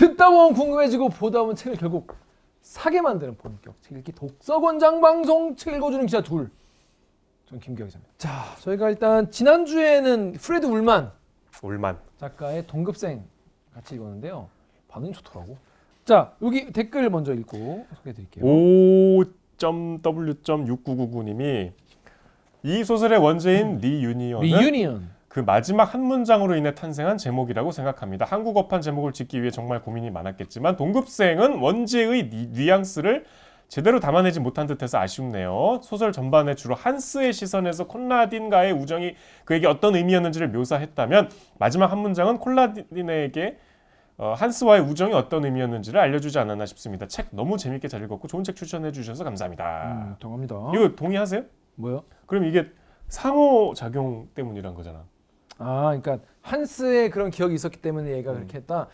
듣다 보면 궁금해지고 보다 보면 책을 결국 사게 만드는 본격 책 읽기 독서 권장 방송 책 읽어주는 기자 둘. 전 김기혁 기자입니다. 자, 저희가 일단 지난 주에는 프레드 울만 울만. 작가의 동급생 같이 읽었는데요. 반응이 좋더라고. 자, 여기 댓글 먼저 읽고 소개해 드릴게요. 5.w.6999님이 이 소설의 원제인 Reunion은 Reunion. 그 마지막 한 문장으로 인해 탄생한 제목이라고 생각합니다. 한국어판 제목을 짓기 위해 정말 고민이 많았겠지만 동급생은 원제의 뉘- 뉘앙스를 제대로 담아내지 못한 듯해서 아쉽네요. 소설 전반에 주로 한스의 시선에서 콘라딘과의 우정이 그에게 어떤 의미였는지를 묘사했다면 마지막 한 문장은 콘라딘에게 어, 한스와의 우정이 어떤 의미였는지를 알려주지 않았나 싶습니다. 책 너무 재밌게 잘 읽었고 좋은 책 추천해 주셔서 감사합니다. 음, 동합니다. 이거 동의하세요? 뭐요? 그럼 이게 상호 작용 때문이란 거잖아. 아, 그러니까 한스의 그런 기억이 있었기 때문에 음. 얘가 그렇게 했다.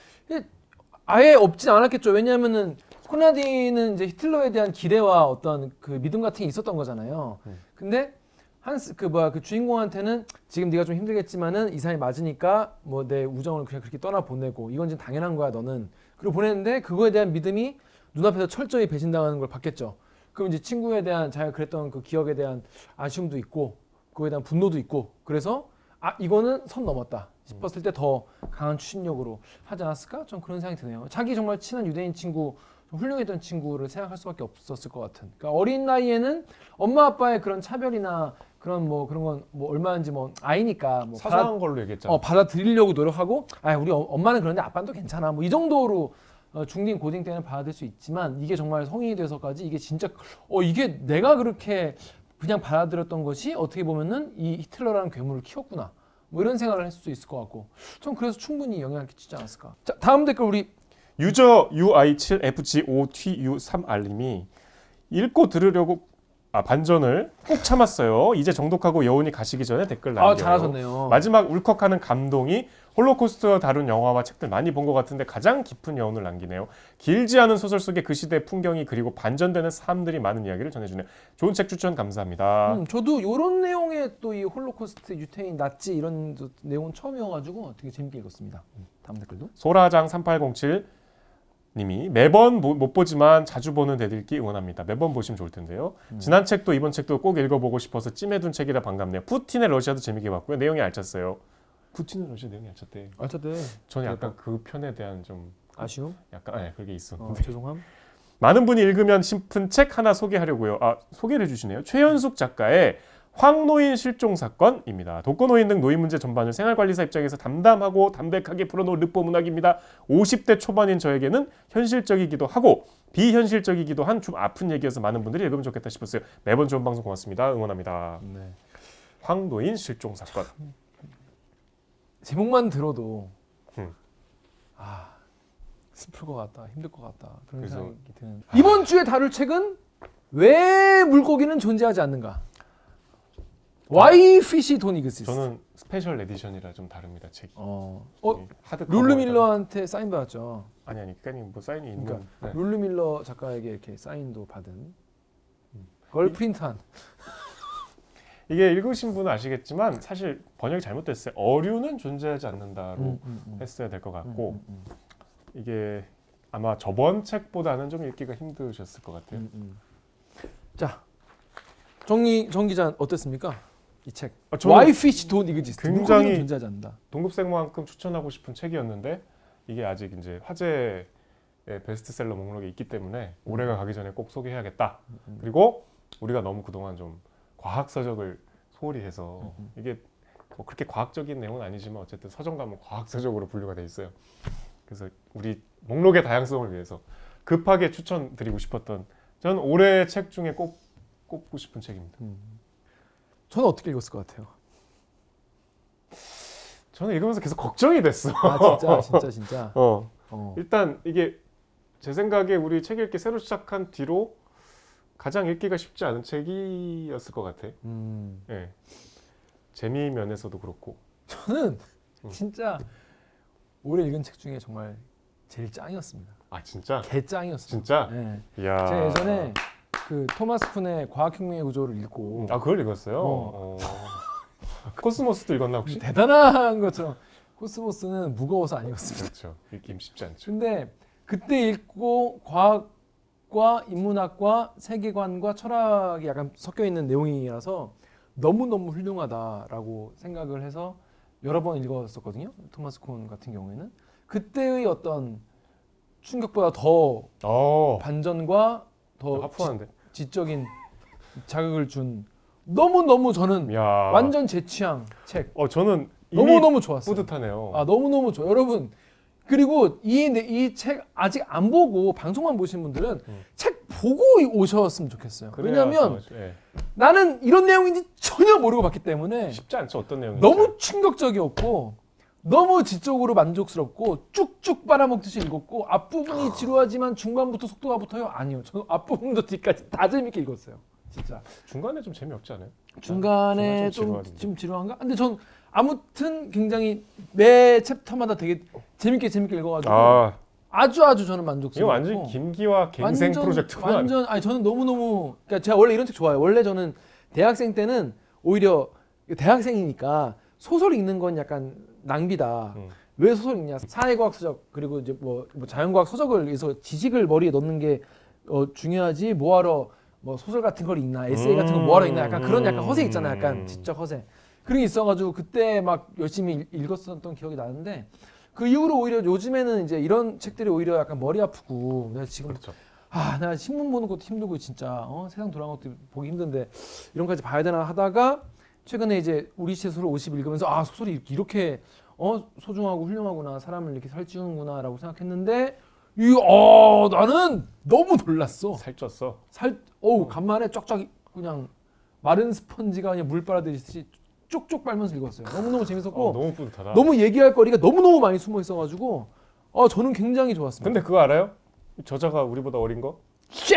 아예 없진 않았겠죠. 왜냐하면은 코나디는 이제 히틀러에 대한 기대와 어떤 그 믿음 같은 게 있었던 거잖아요. 음. 근데 한스 그 뭐야 그 주인공한테는 지금 네가 좀 힘들겠지만은 이 사람이 맞으니까 뭐 내 우정을 그냥 그렇게 떠나 보내고 이건 지금 당연한 거야 너는 그리고 보냈는데 그거에 대한 믿음이 눈앞에서 철저히 배신당하는 걸 봤겠죠. 그럼 이제 친구에 대한 자기가 그랬던 그 기억에 대한 아쉬움도 있고 그거에 대한 분노도 있고 그래서 아 이거는 선 넘었다 싶었을 때 더 강한 추진력으로 하지 않았을까? 좀 그런 생각이 드네요. 자기 정말 친한 유대인 친구, 좀 훌륭했던 친구를 생각할 수밖에 없었을 것 같은. 그러니까 어린 나이에는 엄마 아빠의 그런 차별이나 그런 뭐 그런 건 뭐 얼마인지 뭐 아이니까 뭐 받아, 사소한 걸로 얘기했잖아. 어, 받아들이려고 노력하고 아 우리 어- 엄마는 그런데 아빠는 또 괜찮아 뭐 이 정도로 어, 중딩 고딩 때는 받아들일 수 있지만 이게 정말 성인이 돼서까지 이게 진짜 어 이게 내가 그렇게 그냥 받아들였던 것이 어떻게 보면은 이 히틀러라는 괴물을 키웠구나 뭐 이런 생각을 할 수 있을 것 같고 전 그래서 충분히 영향을 끼치지 않았을까 자 다음 댓글 우리 유저 UI7FG5TU3R님이 읽고 들으려고 아, 반전을 꼭 참았어요. 이제 정독하고 여운이 가시기 전에 댓글 남겨요. 아 잘하셨네요 마지막 울컥하는 감동이 홀로코스트와 다룬 영화와 책들 많이 본 것 같은데 가장 깊은 여운을 남기네요. 길지 않은 소설 속에 그 시대의 풍경이 그리고 반전되는 삶들이 많은 이야기를 전해주네요. 좋은 책 추천 감사합니다. 음, 저도 이런 내용의 또 이 홀로코스트 유태인 나치 이런 저- 내용은 처음이어가지고 되게 재밌게 읽었습니다 음, 다음 댓글도 소라장 3807 님이 매번 보- 못 보지만 자주 보는 대들기 응원합니다. 매번 보시면 좋을 텐데요. 음. 지난 책도 이번 책도 꼭 읽어보고 싶어서 찜해둔 책이라 반갑네요. 푸틴의 러시아도 재밌게 봤고요. 내용이 알찼어요. 푸틴의 러시아 내용이 알찼대. 어쨌든 저는 약간 그 편에 대한 좀 아쉬움 약간 네, 그게 어, 있었는데 죄송함 많은 분이 읽으면 싶은 책 하나 소개하려고요. 아 소개를 해주시네요. 최현숙 작가의 황노인 실종 사건입니다. 독거노인 등 노인 문제 전반을 생활관리사 입장에서 담담하고 담백하게 풀어놓은 르포 문학입니다. 50대 초반인 저에게는 현실적이기도 하고 비현실적이기도 한 좀 아픈 얘기여서 많은 분들이 읽으면 좋겠다 싶었어요. 매번 좋은 방송 고맙습니다. 응원합니다. 네. 황노인 실종 사건. 제목만 들어도 음. 아 슬플 것 같다 힘들 것 같다 그런 그래서- 생각이 드는 이번 주에 다룰 책은 왜 물고기는 존재하지 않는가 Why Fish Don't Exist 저는 special edition이라 좀 다릅니다 책이. 어, 어이 하드 룰루 밀러한테 사인 받았죠 아니 아니 그러니까 뭐 사인이 있는. 그러니까 네. 룰루 밀러 작가에게 이렇게 사인도 받은 그걸 프린트한 이게 읽으신 분은 아시겠지만 사실 번역이 잘못됐어요. 어류는 존재하지 않는다로 음, 음, 음. 했어야 될것 음, 같고 음, 음, 이게 아마 저번 책보다는 좀 읽기가 힘드셨을 것 같아요. 음, 음. 자 정기 정 기자 어땠습니까 이 책 아, Why Fish Don't Exist 굉장히- 존재하지 않는다 동급생만큼 추천하고 싶은 책이었는데 이게 아직 이제 화제의 베스트셀러 목록에 있기 때문에 올해가 가기 전에 꼭 소개해야겠다. 음. 그리고 우리가 너무 그동안 좀 과학 서적을 소홀히 해서 음, 이게 뭐 그렇게 과학적인 내용은 아니지만 어쨌든 서점 가면 과학 서적으로 분류가 돼 있어요. 그래서 우리 목록의 다양성을 위해서 급하게 추천드리고 싶었던 전 올해 책 중에 꼭 꼽고 싶은 책입니다. 저는 어떻게 읽었을 것 같아요 저는 읽으면서 계속 걱정이 됐어. 아 진짜 진짜 진짜 어. 어. 일단 이게 제 생각에 우리 책 읽기 새로 시작한 뒤로 가장 읽기가 쉽지 않은 책이었을 것 같아. 음. 예. 재미 면에서도 그렇고. 저는 음. 진짜 올해 읽은 책 중에 정말 제일 짱이었습니다 아 진짜? 개 짱이었어요 진짜? 네. 이야. 제가 예전에 그 토마스 쿤의 과학혁명의 구조를 읽고 아 그걸 읽었어요? 어. 어. 코스모스도 읽었나 혹시? 대단한 것처럼 코스모스는 무거워서 안 읽었습니다. 그렇죠. 읽기 쉽지 않죠. 근데 그때 읽고 과학 과 인문학과 세계관과 철학이 약간 섞여 있는 내용이라서 너무 너무 훌륭하다라고 생각을 해서 여러 번 읽었었거든요. 토마스 콘 같은 경우에는 그때의 어떤 충격보다 더 어, 반전과 더. 지, 적인 자극을 준 너무 너무 저는 야, 완전 제 취향 책 어 저는 너무 너무 좋았어요. 뿌듯하네요. 아 너무 너무 좋아 요 여러분. 그리고 이책 아직 안 보고 방송만 보신 분들은 음. 책 보고 오셨으면 좋겠어요. 왜냐하면 더, 예. 나는 이런 내용인지 전혀 모르고 봤기 때문에 쉽지 않죠. 어떤 내용인지. 너무 충격적이었고 너무 지적으로 만족스럽고 쭉쭉 빨아먹듯이 읽었고 앞부분이 지루하지만 중반부터 속도가 붙어요? 아니요. 저는 앞부분부터 뒤까지 다 재밌게 읽었어요. 진짜. 중간에 좀 재미없지 않아요? 중간에 중간에 좀. 좀 지루한가? 근데 전 아무튼 굉장히 매 챕터마다 되게 재밌게 재밌게 읽어가지고 아, 아주 아주 저는 이거 만족스러워. 완전 김기화 갱생 프로젝트구나. 완전 아니 저는 너무 너무 그러니까 제가 원래 이런 책 좋아해요. 원래 저는 대학생 때는 오히려 대학생이니까 소설 읽는 건 약간 낭비다. 음. 왜 소설 읽냐? 사회과학 서적 그리고 이제 뭐, 뭐 자연과학 서적을 위해서 지식을 머리에 넣는 게 어, 중요하지 뭐하러 뭐 소설 같은 걸 읽나 에세이 같은 거 뭐하러 읽나 약간 그런 약간 허세 있잖아요. 약간 음. 지적 허세. 그런 게 있어가지고 그때 막 열심히 읽- 읽었었던 기억이 나는데 그 이후로 오히려 요즘에는 이제 이런 책들이 오히려 약간 머리 아프고 내가 지금 그렇죠. 아, 내가 신문 보는 것도 힘들고 진짜 어? 세상 돌아가는 것도 보기 힘든데 이런 까지 봐야 되나 하다가 최근에 이제 우리 시대 소설 50 읽으면서 아 소설이 이렇게, 이렇게 어 소중하고 훌륭하구나 사람을 이렇게 살찌우는구나라고 생각했는데 이어 나는 너무 놀랐어 살쪘어. 살 어우 간만에 쫙쫙 그냥 마른 스펀지가 그냥 물 빨아들이듯이 쪽쪽 빨면서 읽었어요 너무 너무 재밌었고 어, 너무 뿌듯하다. 너무 얘기할 거리가 너무 너무 많이 숨어 있어가지고 어 저는 굉장히 좋았습니다. 근데 그거 알아요? 저자가 우리보다 어린 거? 쉣!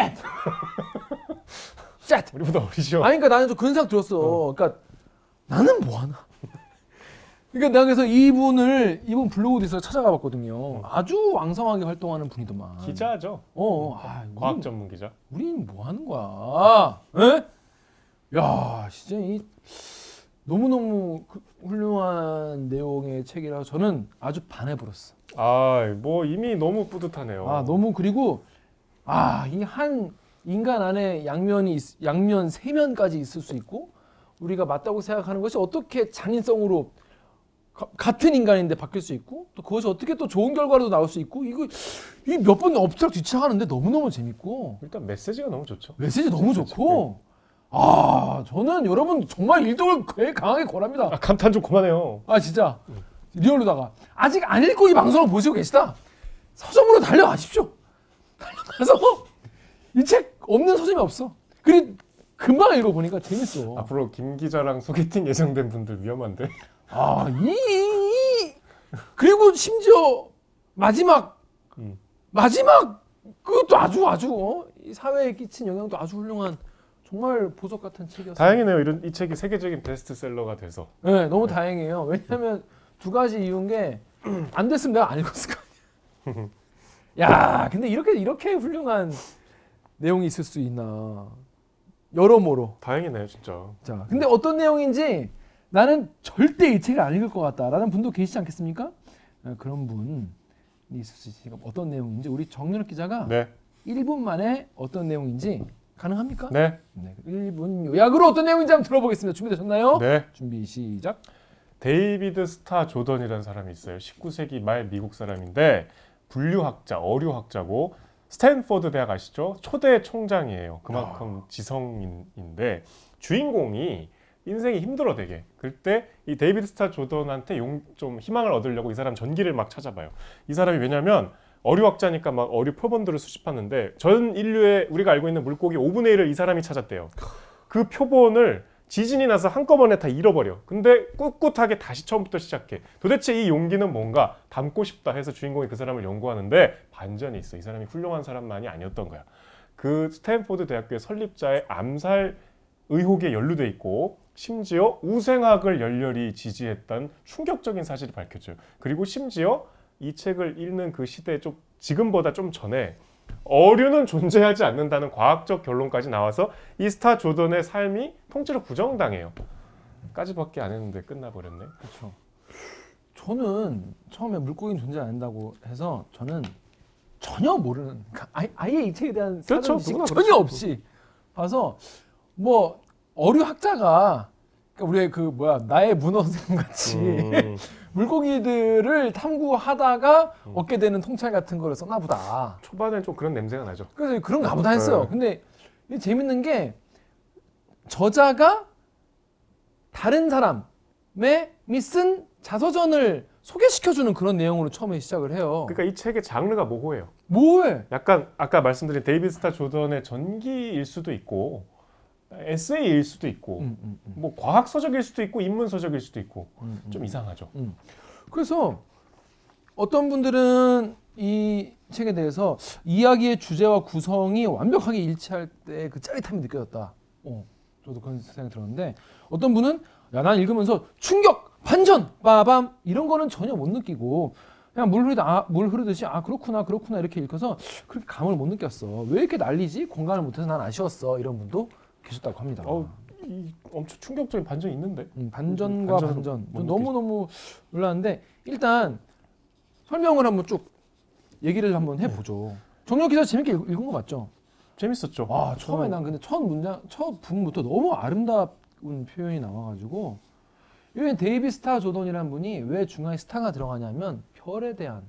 쉣! 우리보다 어리죠. 아니 그러니까 나는 좀 그런 생각 들었어. 그러니까 나는 뭐 하나. 그러니까 내가 그래서 이분을 이분 블로그도 있어 찾아가 봤거든요. 아주 왕성하게 활동하는 분이더만. 기자죠. 어, 아, 과학 전문 기자. 우린 뭐 하는 거야? 에? 야, 진짜 이 너무 너무 훌륭한 내용의 책이라 저는 아주 반해버렸어. 아, 뭐 이미 너무 뿌듯하네요. 아 너무 그리고 아 이 한 인간 안에 양면이 있- 양면 세 면까지 있을 수 있고 우리가 맞다고 생각하는 것이 어떻게 잔인성으로 가- 같은 인간인데 바뀔 수 있고 또 그것이 어떻게 또 좋은 결과로도 나올 수 있고 이거 이 몇 번 엎드락 뒤치하는데 너무 너무 재밌고 일단 메시지가 너무 좋죠. 메시지 너무 좋고 아 저는 여러분 정말 일독을 꽤 강하게 권합니다. 아, 감탄 좀 그만해요. 아 진짜 real로다가 아직 안 읽고 이 방송을 보시고 계시다 서점으로 달려가십시오 달려가서 이 책 없는 서점이 없어 그리 금방 읽어보니까 재밌어 앞으로 김 기자랑 소개팅 예정된 분들 위험한데. 아이 이, 그리고 심지어 마지막 음. 마지막 그것도 아주 아주 어? 이 사회에 끼친 영향도 아주 훌륭한 정말 보석 같은 책이었어요 다행이네요. 이런 이 책이 세계적인 베스트셀러가 돼서. 네, 너무 다행이에요. 왜냐하면 두 가지 이유인 게 안 됐으면 내가 안 읽었을 거 아니야. 야, 근데 이렇게 이렇게 훌륭한 내용이 있을 수 있나? 여러모로. 다행이네요, 진짜. 자, 근데 어떤 내용인지 나는 절대 이 책을 안 읽을 것 같다라는 분도 계시지 않겠습니까? 어, 그런 분이 있을 수 있으니까 어떤 내용인지 우리 정윤욱 기자가 네. 1분 만에 어떤 내용인지 가능합니까? 네. 네, 1분 요약으로 어떤 내용인지 한번 들어보겠습니다. 준비되셨나요? 네. 준비 시작. 데이비드 스타 조던이라는 사람이 있어요. 19세기 말 미국 사람인데 분류학자, 어류학자고 스탠퍼드 대학 아시죠? 초대 총장이에요. 그만큼 지성인인데 주인공이 인생이 힘들어 되게. 그때 이 데이비드 스타 조던한테 용, 좀 희망을 얻으려고 이 사람 전기를 막 찾아봐요. 이 사람이 왜냐면 어류학자니까 막 어류 표본들을 수집하는데 전 인류의 우리가 알고 있는 물고기 5분의 1을 이 사람이 찾았대요. 그 표본을 지진이 나서 한꺼번에 다 잃어버려. 근데 꿋꿋하게 다시 처음부터 시작해. 도대체 이 용기는 뭔가 닮고 싶다 해서 주인공이 그 사람을 연구하는데 반전이 있어. 이 사람이 훌륭한 사람만이 아니었던 거야. 그 스탠포드 대학교의 설립자의 암살 의혹에 연루돼 있고 심지어 우생학을 열렬히 지지했던 충격적인 사실이 밝혀져요. 그리고 심지어 이 책을 읽는 그 시대에 좀 지금보다 좀 전에 어류는 존재하지 않는다는 과학적 결론까지 나와서 이 스타 조던의 삶이 통째로 부정당해요. 까지밖에 안 했는데 끝나버렸네. 그렇죠. 저는 처음에 물고기는 존재 안 한다고 해서 저는 전혀 모르는 그러니까 아예, 아예 이 책에 대한 그렇죠. 사전 지식 누구나 전혀 그렇죠. 없이 봐서 뭐 어류 학자가 우리 그 뭐야 나의 문어 선생님 같이 음, 물고기들을 탐구하다가 음. 얻게 되는 통찰 같은 거를 썼나 보다. 초반엔 좀 그런 냄새가 나죠. 그래서 그런가 보다 했어요. 네. 근데 이게 재밌는 게 저자가 다른 사람의 쓴 자서전을 소개시켜주는 그런 내용으로 처음에 시작을 해요. 그러니까 이 책의 장르가 모호해요. 뭐해? 약간 아까 말씀드린 데이비드 스타 조던의 전기일 수도 있고 에세이일 수도 있고 음, 음, 음, 뭐 과학 서적일 수도 있고 인문 서적일 수도 있고 음, 음. 좀 이상하죠. 그래서 어떤 분들은 이 책에 대해서 이야기의 주제와 구성이 완벽하게 일치할 때 그 짜릿함이 느껴졌다. 어, 저도 그런 생각이 들었는데 어떤 분은 야, 난 읽으면서 충격, 반전, 빠밤 이런 거는 전혀 못 느끼고 그냥 물 흐르다 아, 물 흐르듯이 아 그렇구나 그렇구나 이렇게 읽어서 그렇게 감을 못 느꼈어. 왜 이렇게 난리지? 공감을 못해서 난 아쉬웠어. 이런 분도 계셨다고 합니다. 어, 이 엄청 충격적인 반전이 있는데. 음, 반전과 반전은 반전 못 너무 너무 놀랐는데 일단 설명을 한번 쭉 얘기를 한번 해보죠. 정력 기자 재밌게 읽- 읽은 거 맞죠? 재밌었죠. 와 처음에 저는 난 근데 첫 문장 첫 부분부터 너무 아름다운 표현이 나와가지고 여기 데이비 스타 조던이라는 분이 왜 중간에 스타가 들어가냐면 별에 대한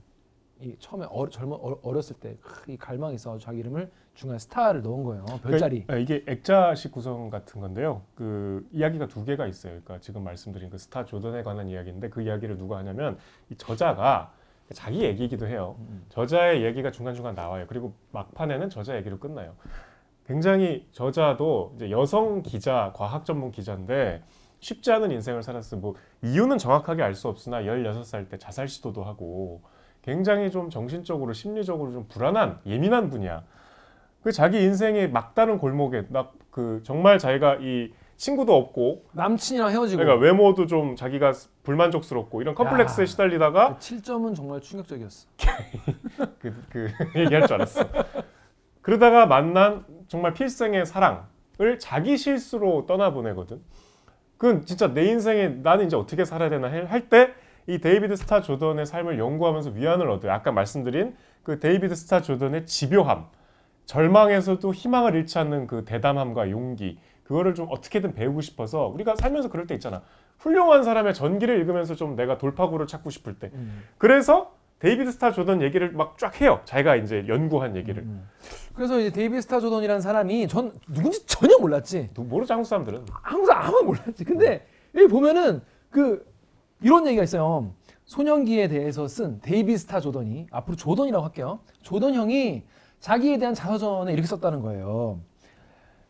이 처음에 어, 어, 어렸을 때 이 갈망이 있어 자기 이름을 중간에 스타를 넣은 거예요 별자리. 그러니까 이게 액자식 구성 같은 건데요. 그 이야기가 두 개가 있어요. 그러니까 지금 말씀드린 그 스타 조던에 관한 이야기인데 그 이야기를 누가 하냐면 이 저자가 자기 얘기이기도 해요. 음, 저자의 얘기가 중간중간 나와요. 그리고 막판에는 저자 얘기로 끝나요. 굉장히 저자도 이제 여성 기자, 과학 전문 기자인데 쉽지 않은 인생을 살았어요. 뭐 이유는 정확하게 알 수 없으나 16살 때 자살 시도도 하고 굉장히 좀 정신적으로 심리적으로 좀 불안한 예민한 분이야. 그 자기 인생의 막다른 골목에 막 그 정말 자기가 이 친구도 없고 남친이랑 헤어지고 그러니까 외모도 좀 자기가 불만족스럽고 이런 컴플렉스에 야. 시달리다가 그 지점은 정말 충격적이었어. 그, 그 얘기할 줄 알았어. 그러다가 만난 정말 필생의 사랑을 자기 실수로 떠나보내거든. 그건 진짜 내 인생에 나는 이제 어떻게 살아야 되나 할 때 이 데이비드 스타 조던의 삶을 연구하면서 위안을 얻어요. 아까 말씀드린 그 데이비드 스타 조던의 집요함, 절망에서도 희망을 잃지 않는 그 대담함과 용기, 그거를 좀 어떻게든 배우고 싶어서 우리가 살면서 그럴 때 있잖아. 훌륭한 사람의 전기를 읽으면서 좀 내가 돌파구를 찾고 싶을 때. 음. 그래서 데이비드 스타 조던 얘기를 막 쫙 해요. 자기가 이제 연구한 얘기를. 음. 그래서 이제 데이비 스타 조던이라는 사람이 전 누군지 전혀 몰랐지. 누- 모르죠 한국 사람들은. 한국 사람 아무 몰랐지. 근데 여기 보면은 그 이런 얘기가 있어요. 소년기에 대해서 쓴 데이비 스타 조던이 앞으로 조던이라고 할게요. 조던 형이 자기에 대한 자서전에 이렇게 썼다는 거예요.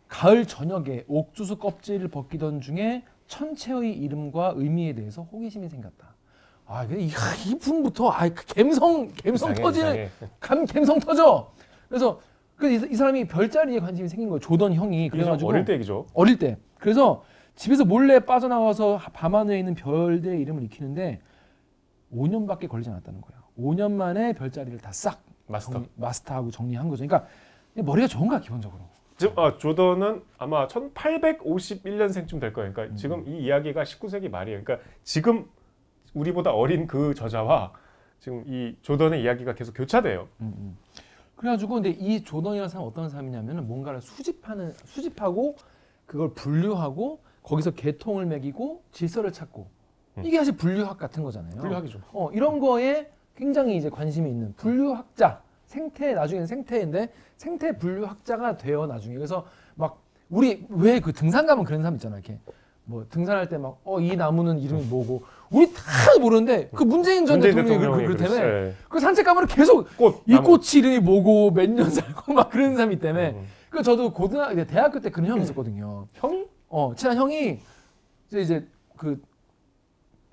가을 저녁에 옥수수 껍질을 벗기던 중에 천체의 이름과 의미에 대해서 호기심이 생겼다. 아, 이, 이 분부터 아, 그 감성 감성 터지는. 감 감성 터져. 그래서 그 이, 이 사람이 별자리에 관심이 생긴 거예요. 조던 형이 그래가지고 어릴 때 얘기죠. 어릴 때. 그래서 집에서 몰래 빠져나와서 밤하늘에 있는 별들의 이름을 익히는데 5년밖에 걸리지 않았다는 거예요. 5년 만에 별자리를 다 싹 마스터. 마스터하고 정리한 거죠. 그러니까 머리가 좋은 거야 기본적으로. 지금 아, 조던은 아마 1851년생쯤 될 거예요. 그러니까 음. 지금 이 이야기가 19세기 말이에요. 그러니까 지금 우리보다 어린 그 저자와 지금 이 조던의 이야기가 계속 교차돼요. 음, 음. 그래가지고 근데 이 조던이라는 사람 은 어떤 사람이냐면은 뭔가를 수집하는 수집하고 그걸 분류하고 거기서 계통을 매기고 질서를 찾고 음. 이게 사실 분류학 같은 거잖아요. 훌륭하기죠. 어, 이런 거에 굉장히 이제 관심이 있는 분류학자, 생태 나중에는 생태인데 생태 분류학자가 돼요 나중에. 그래서 막 우리 왜 그 등산 가면 그런 사람 있잖아 이렇게 뭐 등산할 때 막 어 이 나무는 이름이 뭐고 우리 다 모르는데 그 문재인 전 문재인 대통령이 그- 그- 그랬어요. 예. 그 산책 가면 계속 꽃. 이 나무. 꽃이 이름이 뭐고 몇 년 살고 막 그런 사람이 때문에 음. 그 저도 고등학교 대학교 때 그런 형이 있었거든요. 형이 어, 친한 형이 이제 이제 그,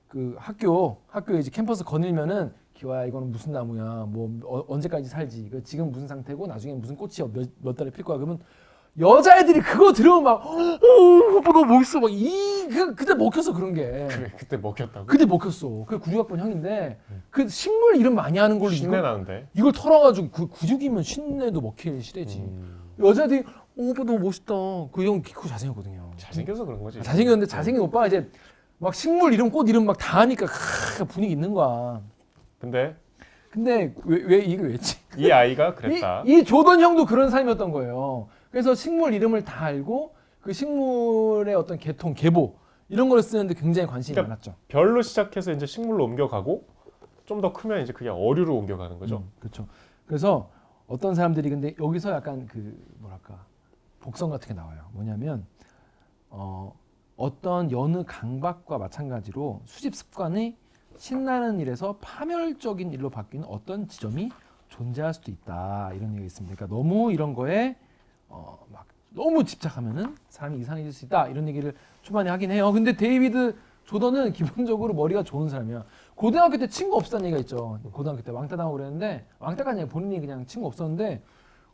그 학교 학교에 이제 캠퍼스 거닐면은 기와야 이거는 무슨 나무야 뭐 어, 언제까지 살지 그 지금 무슨 상태고 나중에 무슨 꽃이 몇, 몇 달에 필 거야 그러면 여자애들이 그거 들으면 막 어, 오빠 너 멋있어 막이그 그때 먹혔어 그런 게 그래 그때 먹혔다고. 그때 먹혔어 그 96학번 형인데 그 식물 이름 많이 하는 걸로 신내 이걸, 나는데. 이걸 털어가지고 그 96이면 신내도 먹힐 시대지 음. 여자애들이 어, 오빠 너무 멋있다 그 형 키 크고 잘생겼거든요 잘생겨서 그런 거지. 아, 잘생겼는데 잘생긴 오빠가 이제 막 식물 이름, 꽃 이름 막 다 하니까 크, 분위기 있는 거야. 근데 근데 왜, 왜 이걸 왜지? 이 아이가 그랬다. 이, 이 조던 형도 그런 사람이었던 거예요. 그래서 식물 이름을 다 알고 그 식물의 어떤 개통, 계보 이런 걸 쓰는데 굉장히 관심이 그러니까 많았죠. 별로 시작해서 이제 식물로 옮겨가고 좀 더 크면 이제 그게 어류로 옮겨가는 거죠. 음, 그렇죠. 그래서 어떤 사람들이 근데 여기서 약간 그 뭐랄까 복선 같은 게 나와요. 뭐냐면 어, 어떤 여느 강박과 마찬가지로 수집 습관이 신나는 일에서 파멸적인 일로 바뀌는 어떤 지점이 존재할 수도 있다 이런 얘기가 있습니다. 그러니까 너무 이런 거에 어, 막 너무 집착하면은 사람이 이상해질 수 있다 이런 얘기를 초반에 하긴 해요. 근데 데이비드 조던은 기본적으로 머리가 좋은 사람이야. 고등학교 때 친구 없었다는 얘기가 있죠. 고등학교 때 왕따 당하고 그랬는데 왕따가 아니라 본인이 그냥 친구 없었는데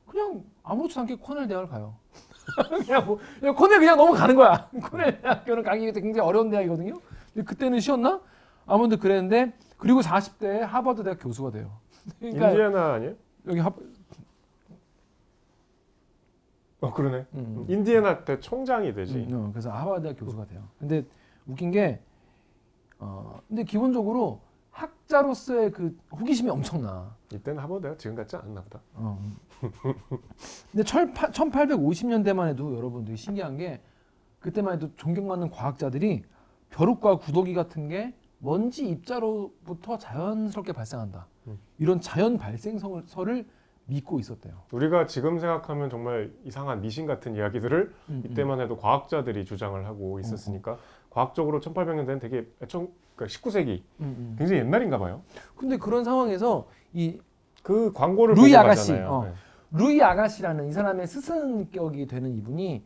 그냥 아무렇지도 않게 코넬 대학을 가요. 그냥 뭐 그냥 코넬 그냥 넘어가는 거야. 코넬 대학교는 가기 굉장히 어려운 대학이거든요. 근데 그때는 쉬었나? 아무튼 그랬는데 그리고 40대에 하버드 대학 교수가 돼요. 그러니까 인디애나 아니에요? 여기 하 어 그러네. 음, 인디애나 때 총장이 되지. 음, 어, 그래서 하버드 대학 교수가 돼요. 근데 웃긴 게 어, 근데 기본적으로 학자로서의 그 호기심이 엄청나. 이때는 하버드가 지금 같지 않나 보다. 어. 근데 1850년대만 해도 여러분들이 신기한 게 그때만 해도 존경받는 과학자들이 벼룩과 구더기 같은 게 먼지 입자로부터 자연스럽게 발생한다. 음. 이런 자연 발생설을 믿고 있었대요. 우리가 지금 생각하면 정말 이상한 미신 같은 이야기들을 음, 이때만 해도 과학자들이 주장을 하고 있었으니까 과학적으로 1800년대는 되게 애청 그러니까 19세기 음, 음. 굉장히 옛날인가 봐요. 근데 그런 상황에서 이 그 광고를 루이 보고 아가씨. 어. 네. 루이 아가씨라는 이 사람의 스승격이 되는 이분이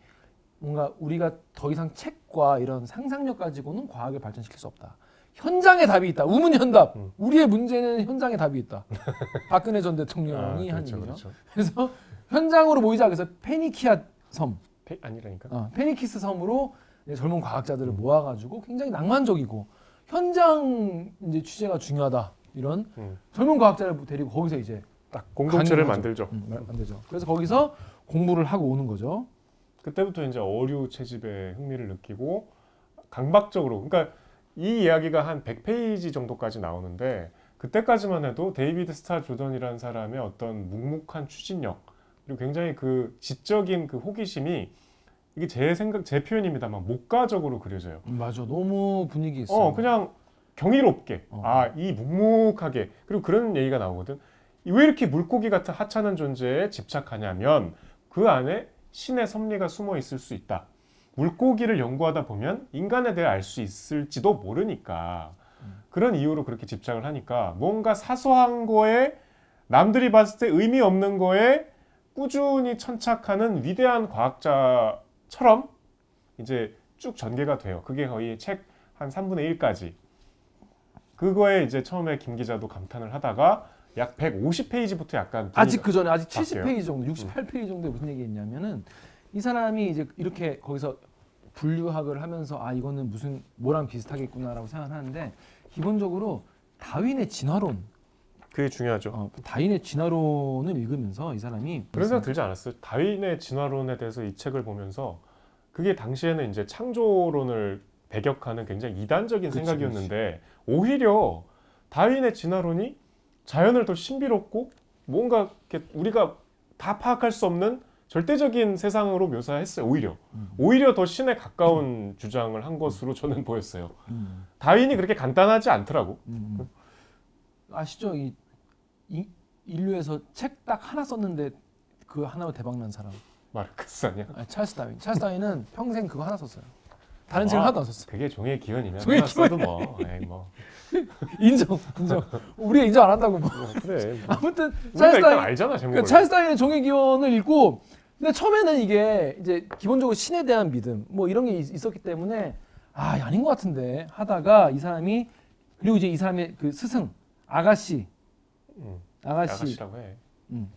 뭔가 우리가 더 이상 책과 이런 상상력 가지고는 과학을 발전시킬 수 없다. 현장에 답이 있다. 우문현답. 음. 우리의 문제는 현장에 답이 있다. 박근혜 전 아, 대통령이 한 그렇죠, 얘기죠. 그렇죠. 그래서 현장으로 모이자. 그래서 페니키아 섬, 페- 아니라니까. 어, 페니키스 섬으로 젊은 과학자들을 음. 모아가지고 굉장히 낭만적이고 현장 이제 취재가 중요하다. 이런 음. 젊은 과학자를 데리고 거기서 이제 딱 공동체를. 만들죠. 음, 마- 만들죠. 그래서 거기서 공부를 하고 오는 거죠. 그때부터 이제 어류 채집에 흥미를 느끼고 강박적으로 그러니까 이 이야기가 한 100페이지 정도까지 나오는데 그때까지만 해도 데이비드 스타 조던이라는 사람의 어떤 묵묵한 추진력 그리고 굉장히 그 지적인 그 호기심이 이게 제 생각 제 표현입니다만 목가적으로 그려져요. 음, 맞아. 너무 분위기 있어. 어 그냥 경이롭게 어. 아이 묵묵하게 그리고 그런 얘기가 나오거든 왜 이렇게 물고기 같은 하찮은 존재에 집착하냐면 그 안에 신의 섭리가 숨어 있을 수 있다 물고기를 연구하다 보면 인간에 대해 알 수 있을지도 모르니까 그런 이유로 그렇게 집착을 하니까 뭔가 사소한 거에 남들이 봤을 때 의미 없는 거에 꾸준히 천착하는 위대한 과학자처럼 이제 쭉 전개가 돼요. 그게 거의 책 한 3분의 1까지. 그거에 이제 처음에 김 기자도 감탄을 하다가 약 150페이지부터 약간 아직 그 전에 아직 바뀌어요? 70페이지 정도, 68페이지 정도에 무슨 얘기했냐면은 이 사람이 이제 이렇게 거기서 분류학을 하면서 아 이거는 무슨 뭐랑 비슷하겠구나라고 생각하는데 기본적으로 다윈의 진화론, 그게 중요하죠. 어, 다윈의 진화론을 읽으면서 이 사람이 그런 생각 들지 않았어요? 다윈의 진화론에 대해서 이 책을 보면서 그게 당시에는 이제 창조론을 배격하는 굉장히 이단적인 그치, 생각이었는데 오히려 다윈의 진화론이 자연을 더 신비롭고 뭔가 우리가 다 파악할 수 없는 절대적인 세상으로 묘사했어요. 오히려 음. 오히려 더 신에 가까운 주장을 한 것으로 저는 보였어요. 음, 다윈이 그렇게 간단하지 않더라고. 음, 음. 아시죠? 이, 이 인류에서 책 딱 하나 썼는데 그 하나로 대박난 사람. 마르크스 아니야? 아, 찰스 다윈. 찰스 다윈은 평생 그거 하나 썼어요. 다른 아. 책을 하나도 안 썼어. 그게 종의 기원이면 종의 써도 뭐, 에이, 뭐. 인정, 인정. 우리가 인정 안 한다고 뭐. 뭐 그래. 뭐. 아무튼 찰스 다윈, 알잖아. 그러니까 찰스 다윈의 종의 기원을 읽고, 근데 처음에는 이게 이제 기본적으로 신에 대한 믿음 뭐 이런 게 있- 있었기 때문에 아 아닌 것 같은데 하다가 이 사람이 그리고 이제 이 사람의 그 스승 아가씨, 음, 아가씨, 아가씨 라고 해. 음,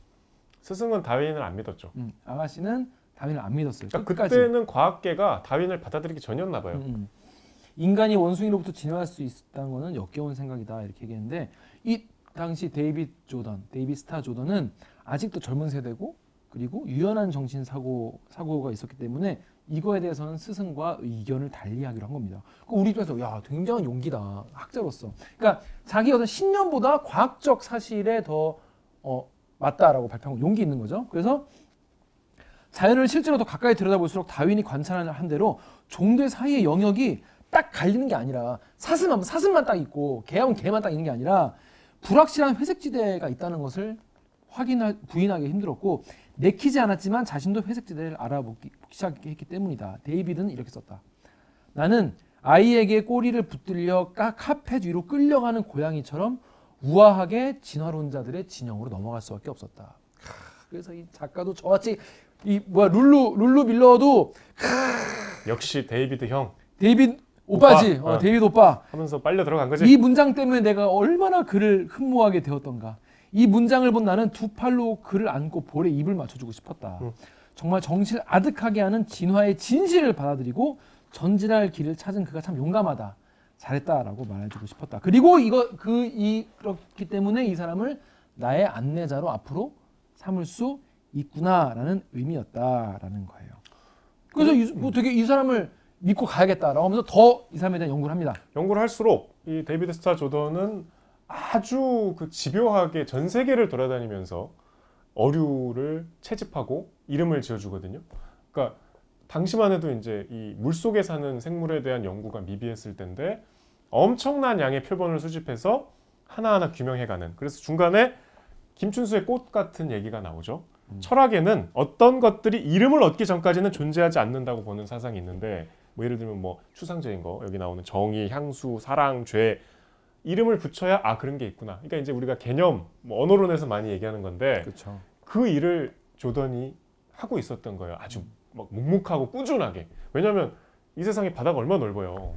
스승은 다윈을 안 믿었죠. 음, 아가씨는 다윈을 안 믿었어요. 그러니까 끝까지. 그때는 과학계가 다윈을 받아들이기 전이었나 봐요. 음, 음. 인간이 원숭이로부터 진화할 수 있다는 것은 역겨운 생각이다 이렇게 얘기했는데 이 당시 데이빗 조던, 데이빗 스타 조던은 아직도 젊은 세대고 그리고 유연한 정신 사고 사고가 있었기 때문에 이거에 대해서는 스승과 의견을 달리하기로 한 겁니다. 그 우리 입장에서 야 굉장한 용기다 학자로서. 그러니까 자기 어떤 신념보다 과학적 사실에 더 어, 맞다라고 발표한 거 용기 있는 거죠. 그래서 자연을 실제로 더 가까이 들여다볼수록 다윈이 관찰한 대로 종들 사이의 영역이 딱 갈리는 게 아니라 사슴하면 사슴만 딱 있고 개하면 개만 딱 있는 게 아니라 불확실한 회색지대가 있다는 것을 확인할 부인하기 힘들었고 내키지 않았지만 자신도 회색 지대를 알아보기 시작했기 때문이다. 데이비드는 이렇게 썼다. 나는 아이에게 꼬리를 붙들려 까 카펫 위로 끌려가는 고양이처럼 우아하게 진화론자들의 진영으로 넘어갈 수밖에 없었다. 크, 그래서 이 작가도 저같이 이 뭐야 룰루 룰루 밀러도 역시 데이비드 형 데이빗 오빠지 오빠. 어, 어. 데이빗 오빠 하면서 빨려 들어간 거지. 이 문장 때문에 내가 얼마나 그를 흠모하게 되었던가. 이 문장을 본 나는 두 팔로 그를 안고 볼에 입을 맞춰주고 싶었다. 음. 정말 정신을 아득하게 하는 진화의 진실을 받아들이고 전진할 길을 찾은 그가 참 용감하다. 잘했다라고 말해주고 싶었다. 그리고 이거 그 이 그렇기 때문에 이 사람을 나의 안내자로 앞으로 삼을 수 있구나라는 의미였다라는 거예요. 그래서 이, 뭐 되게 이 사람을 믿고 가야겠다라고 하면서 더 이 사람에 대한 연구를 합니다. 연구를 할수록 이 데이비드 스타 조던은 아주 그 집요하게 전 세계를 돌아다니면서 어류를 채집하고 이름을 지어주거든요. 그러니까 당시만 해도 이제 이 물속에 사는 생물에 대한 연구가 미비했을 텐데 엄청난 양의 표본을 수집해서 하나하나 규명해가는. 그래서 중간에 김춘수의 꽃 같은 얘기가 나오죠. 철학에는 어떤 것들이 이름을 얻기 전까지는 존재하지 않는다고 보는 사상이 있는데 뭐 예를 들면 뭐 추상적인 거 여기 나오는 정의, 향수, 사랑, 죄 이름을 붙여야 아 그런 게 있구나. 그러니까 이제 우리가 개념 뭐 언어론에서 많이 얘기하는 건데 그렇죠. 그 일을 조던이 하고 있었던 거예요. 아주 막 묵묵하고 꾸준하게. 왜냐하면 이 세상에 바다가 얼마나 넓어요.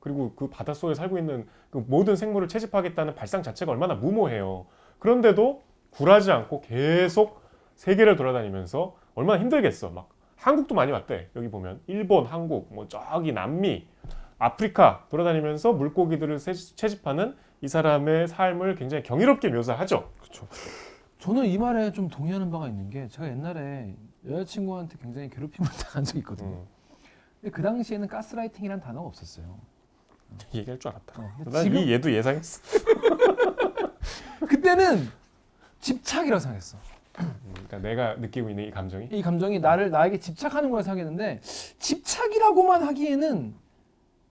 그리고 그 바다 속에 살고 있는 그 모든 생물을 채집하겠다는 발상 자체가 얼마나 무모해요. 그런데도 굴하지 않고 계속 세계를 돌아다니면서 얼마나 힘들겠어. 막 한국도 많이 왔대. 여기 보면 일본, 한국, 뭐 저기 남미, 아프리카 돌아다니면서 물고기들을 세- 채집하는 이 사람의 삶을 굉장히 경이롭게 묘사하죠. 그렇죠. 저는 이 말에 좀 동의하는 바가 있는 게 제가 옛날에 여자친구한테 굉장히 괴롭힘을 당한 적이 있거든요. 음, 근데 그 당시에는 가스라이팅이라는 단어가 없었어요. 얘기할 줄 알았다. 어, 난 지금 이 얘도 예상했어. 그때는 집착이라고 생각했어. 음, 그러니까 내가 느끼고 있는 이 감정이 이 감정이 나를 나에게 집착하는 거라 생각했는데 집착이라고만 하기에는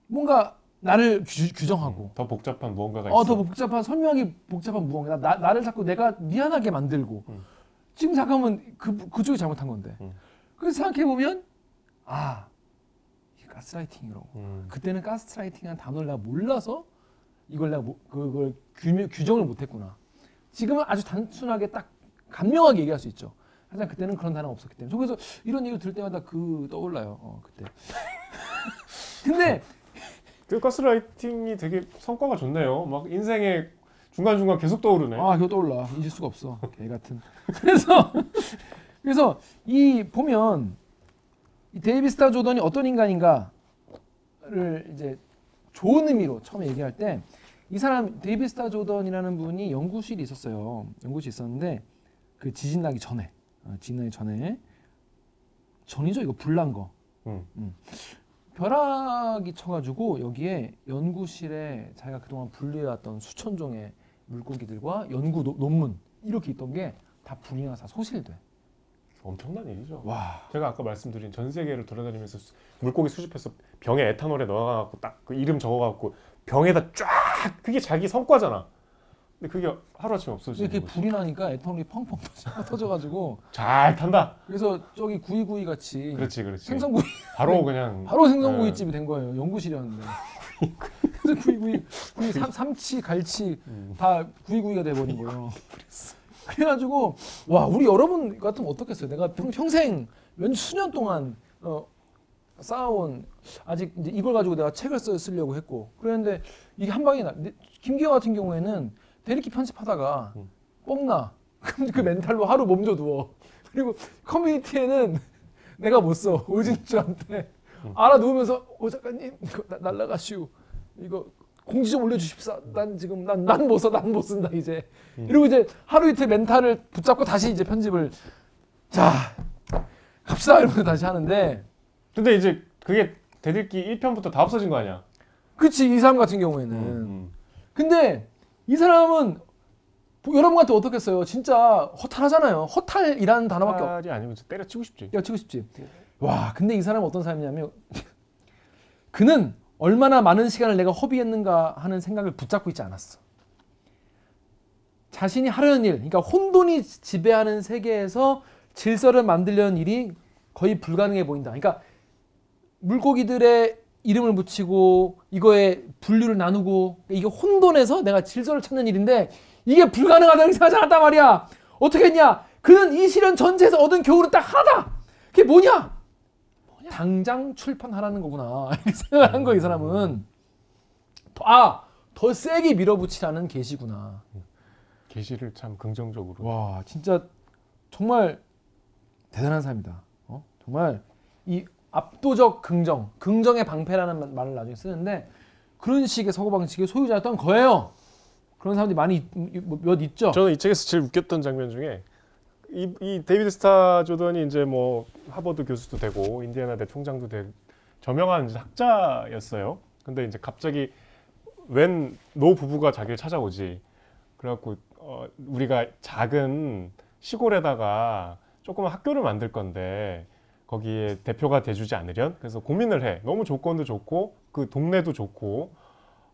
뭔가 나를 규, 정하고. 더 복잡한 무언가가 어, 있어. 더 복잡한 설명하기 복잡한 무언가. 나, 나를 자꾸 내가 미안하게 만들고. 음. 지금 잠깐만 그 그쪽이 잘못한 건데. 음. 그래서 생각해 보면 아 이게 가스라이팅이라고. 음, 그때는 가스라이팅이라는 단어를 내가 몰라서 이걸 내가 모- 그걸 규명, 규정을 못했구나. 지금은 아주 단순하게 딱 간명하게 얘기할 수 있죠. 하지만 그때는 그런 단어가 없었기 때문에. 저 그래서 이런 얘기를 들을 때마다 그 떠올라요. 어, 그때. 근데 그 가스라이팅이 되게 성과가 좋네요. 막 인생에 중간 중간 계속 떠오르네. 아, 그거 떠올라. 잊을 수가 없어. 개 같은. 그래서 그래서 이 보면 이 데이비 스타 조던이 어떤 인간인가를 이제 좋은 의미로 처음에 얘기할 때 이 사람 데이비 스타 조던이라는 분이 연구실이 있었어요. 연구실 있었는데 그 지진 나기 전에 어, 지진 나기 전에 전이죠 이거 불난 거. 음. 벼락이 쳐가지고 여기에 연구실에 자기가 그동안 분리해왔던 수천 종의 물고기들과 연구 노- 논문 이렇게 있던 게 다 불이 나서 다 소실돼. 엄청난 일이죠. 와. 제가 아까 말씀드린 전 세계를 돌아다니면서 수- 물고기 수집해서 병에 에탄올에 넣어갖고 딱 그 이름 적어갖고 병에다 쫙 그게 자기 성과잖아. 근데 그게 하루아침에 없어지는 이렇게 거지. 불이 나니까 에탄올이 펑펑 터져- 터져가지고 잘 탄다. 그래서 저기 구이구이 같이 그렇지 그렇지. 생선구이 바로 그냥 바로 생선구이집이 된 거예요. 연구실이었는데. 그래서 구이구이 구이 삼, 삼치 갈치 음. 다 구이구이가 돼버린 거예요. 그래가지고 와 우리 여러분 같으면 어떻겠어요? 내가 평, 평생 몇 수년 동안 어, 쌓아온 아직 이제 이걸 가지고 내가 책을 써, 쓰려고 했고 그랬는데 이게 한 방에 나. 근데 김기화 같은 경우에는 대리기 편집하다가 음. 뻥나. 그럼 그 멘탈로 하루 몸져 누워. 그리고 커뮤니티에는 내가 못 써. 오진주한테 음. 알아 누우면서 오 작가님 이거 나- 날라가시오. 이거 공지 좀 올려주십사. 난 지금 난 난 못 써. 난 못 쓴다 이제. 음. 이러고 이제 하루 이틀 멘탈을 붙잡고 다시 이제 편집을 자 갑시다 이러면서 다시 하는데 근데 이제 그게 대들기 1편부터 다 없어진 거 아니야? 그치 이 사람 같은 경우에는. 음. 근데 이 사람은 여러분한테 어떻겠어요? 진짜 허탈하잖아요. 허탈이라는 단어밖에 없. 팔이 아니면 때려치고 싶지. 야 치고 싶지. 와 근데 이 사람은 어떤 사람이냐면 그는 얼마나 많은 시간을 내가 허비했는가 하는 생각을 붙잡고 있지 않았어. 자신이 하려는 일, 그러니까 혼돈이 지배하는 세계에서 질서를 만들려는 일이 거의 불가능해 보인다. 그러니까 물고기들의 이름을 붙이고 이거에 분류를 나누고 이게 혼돈에서 내가 질서를 찾는 일인데 이게 불가능하다고 생각하지 않았단 말이야. 어떻게 했냐? 그는 이 시련 전체에서 얻은 교훈은 딱 하나다. 그게 뭐냐? 당장 출판하라는 거구나. 이렇게 생각을 한 거야, 이 사람은. 더- 아, 더 세게 밀어붙이라는 계시구나. 계시를 참 긍정적으로. 와, 진짜 정말 대단한 사람이다. 어? 정말 이 압도적 긍정, 긍정의 방패라는 말- 말을 나중에 쓰는데 그런 식의 사고 방식의 소유자였던 거예요. 그런 사람들이 많이 있- 뭐몇 있죠. 저는 이 책에서 제일 웃겼던 장면 중에 이, 이 데이비드 스타 조던이 이제 뭐 하버드 교수도 되고 인디애나 대 총장도 되고 저명한 학자였어요. 근데 이제 갑자기 웬 노 부부가 자기를 찾아오지. 그래갖고 어, 우리가 작은 시골에다가 조그만 학교를 만들 건데 거기에 대표가 돼주지 않으련? 그래서 고민을 해. 너무 조건도 좋고 그 동네도 좋고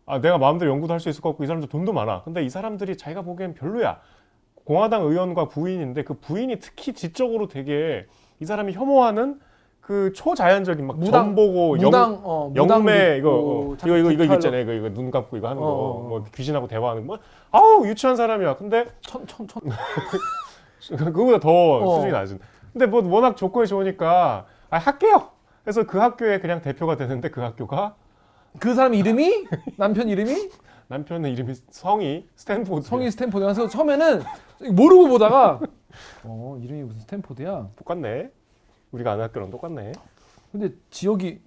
아 내가 마음대로 연구도 할 수 있을 것 같고 이 사람들 돈도 많아. 근데 이 사람들이 자기가 보기엔 별로야. 공화당 의원과 부인인데 그 부인이 특히 지적으로 되게 이 사람이 혐오하는 그 초자연적인 막 무당- 점 보고 영, 무당 어, 무당 영매 이거 어, 이거 이거 이거 깃털로 있잖아요. 이거 이거 눈 감고 이거 하는 거. 어, 어, 어. 뭐 귀신하고 대화하는 거. 뭐 아우 유치한 사람이야. 근데 천, 천, 천. 그거보다 더 어. 수준이 낮은. 근데 뭐 워낙 조건이 좋으니까 아 할게요. 그래서 그 학교에 그냥 대표가 되는데 그 학교가 그 사람 이름이 남편 이름이 남편의 이름이 성이 스탠포드. 성이 스탠포드. 그래서 처음에는 모르고 보다가 어 이름이 무슨 스탠포드야? 똑같네. 우리가 아는 학교랑 똑같네. 근데 지역이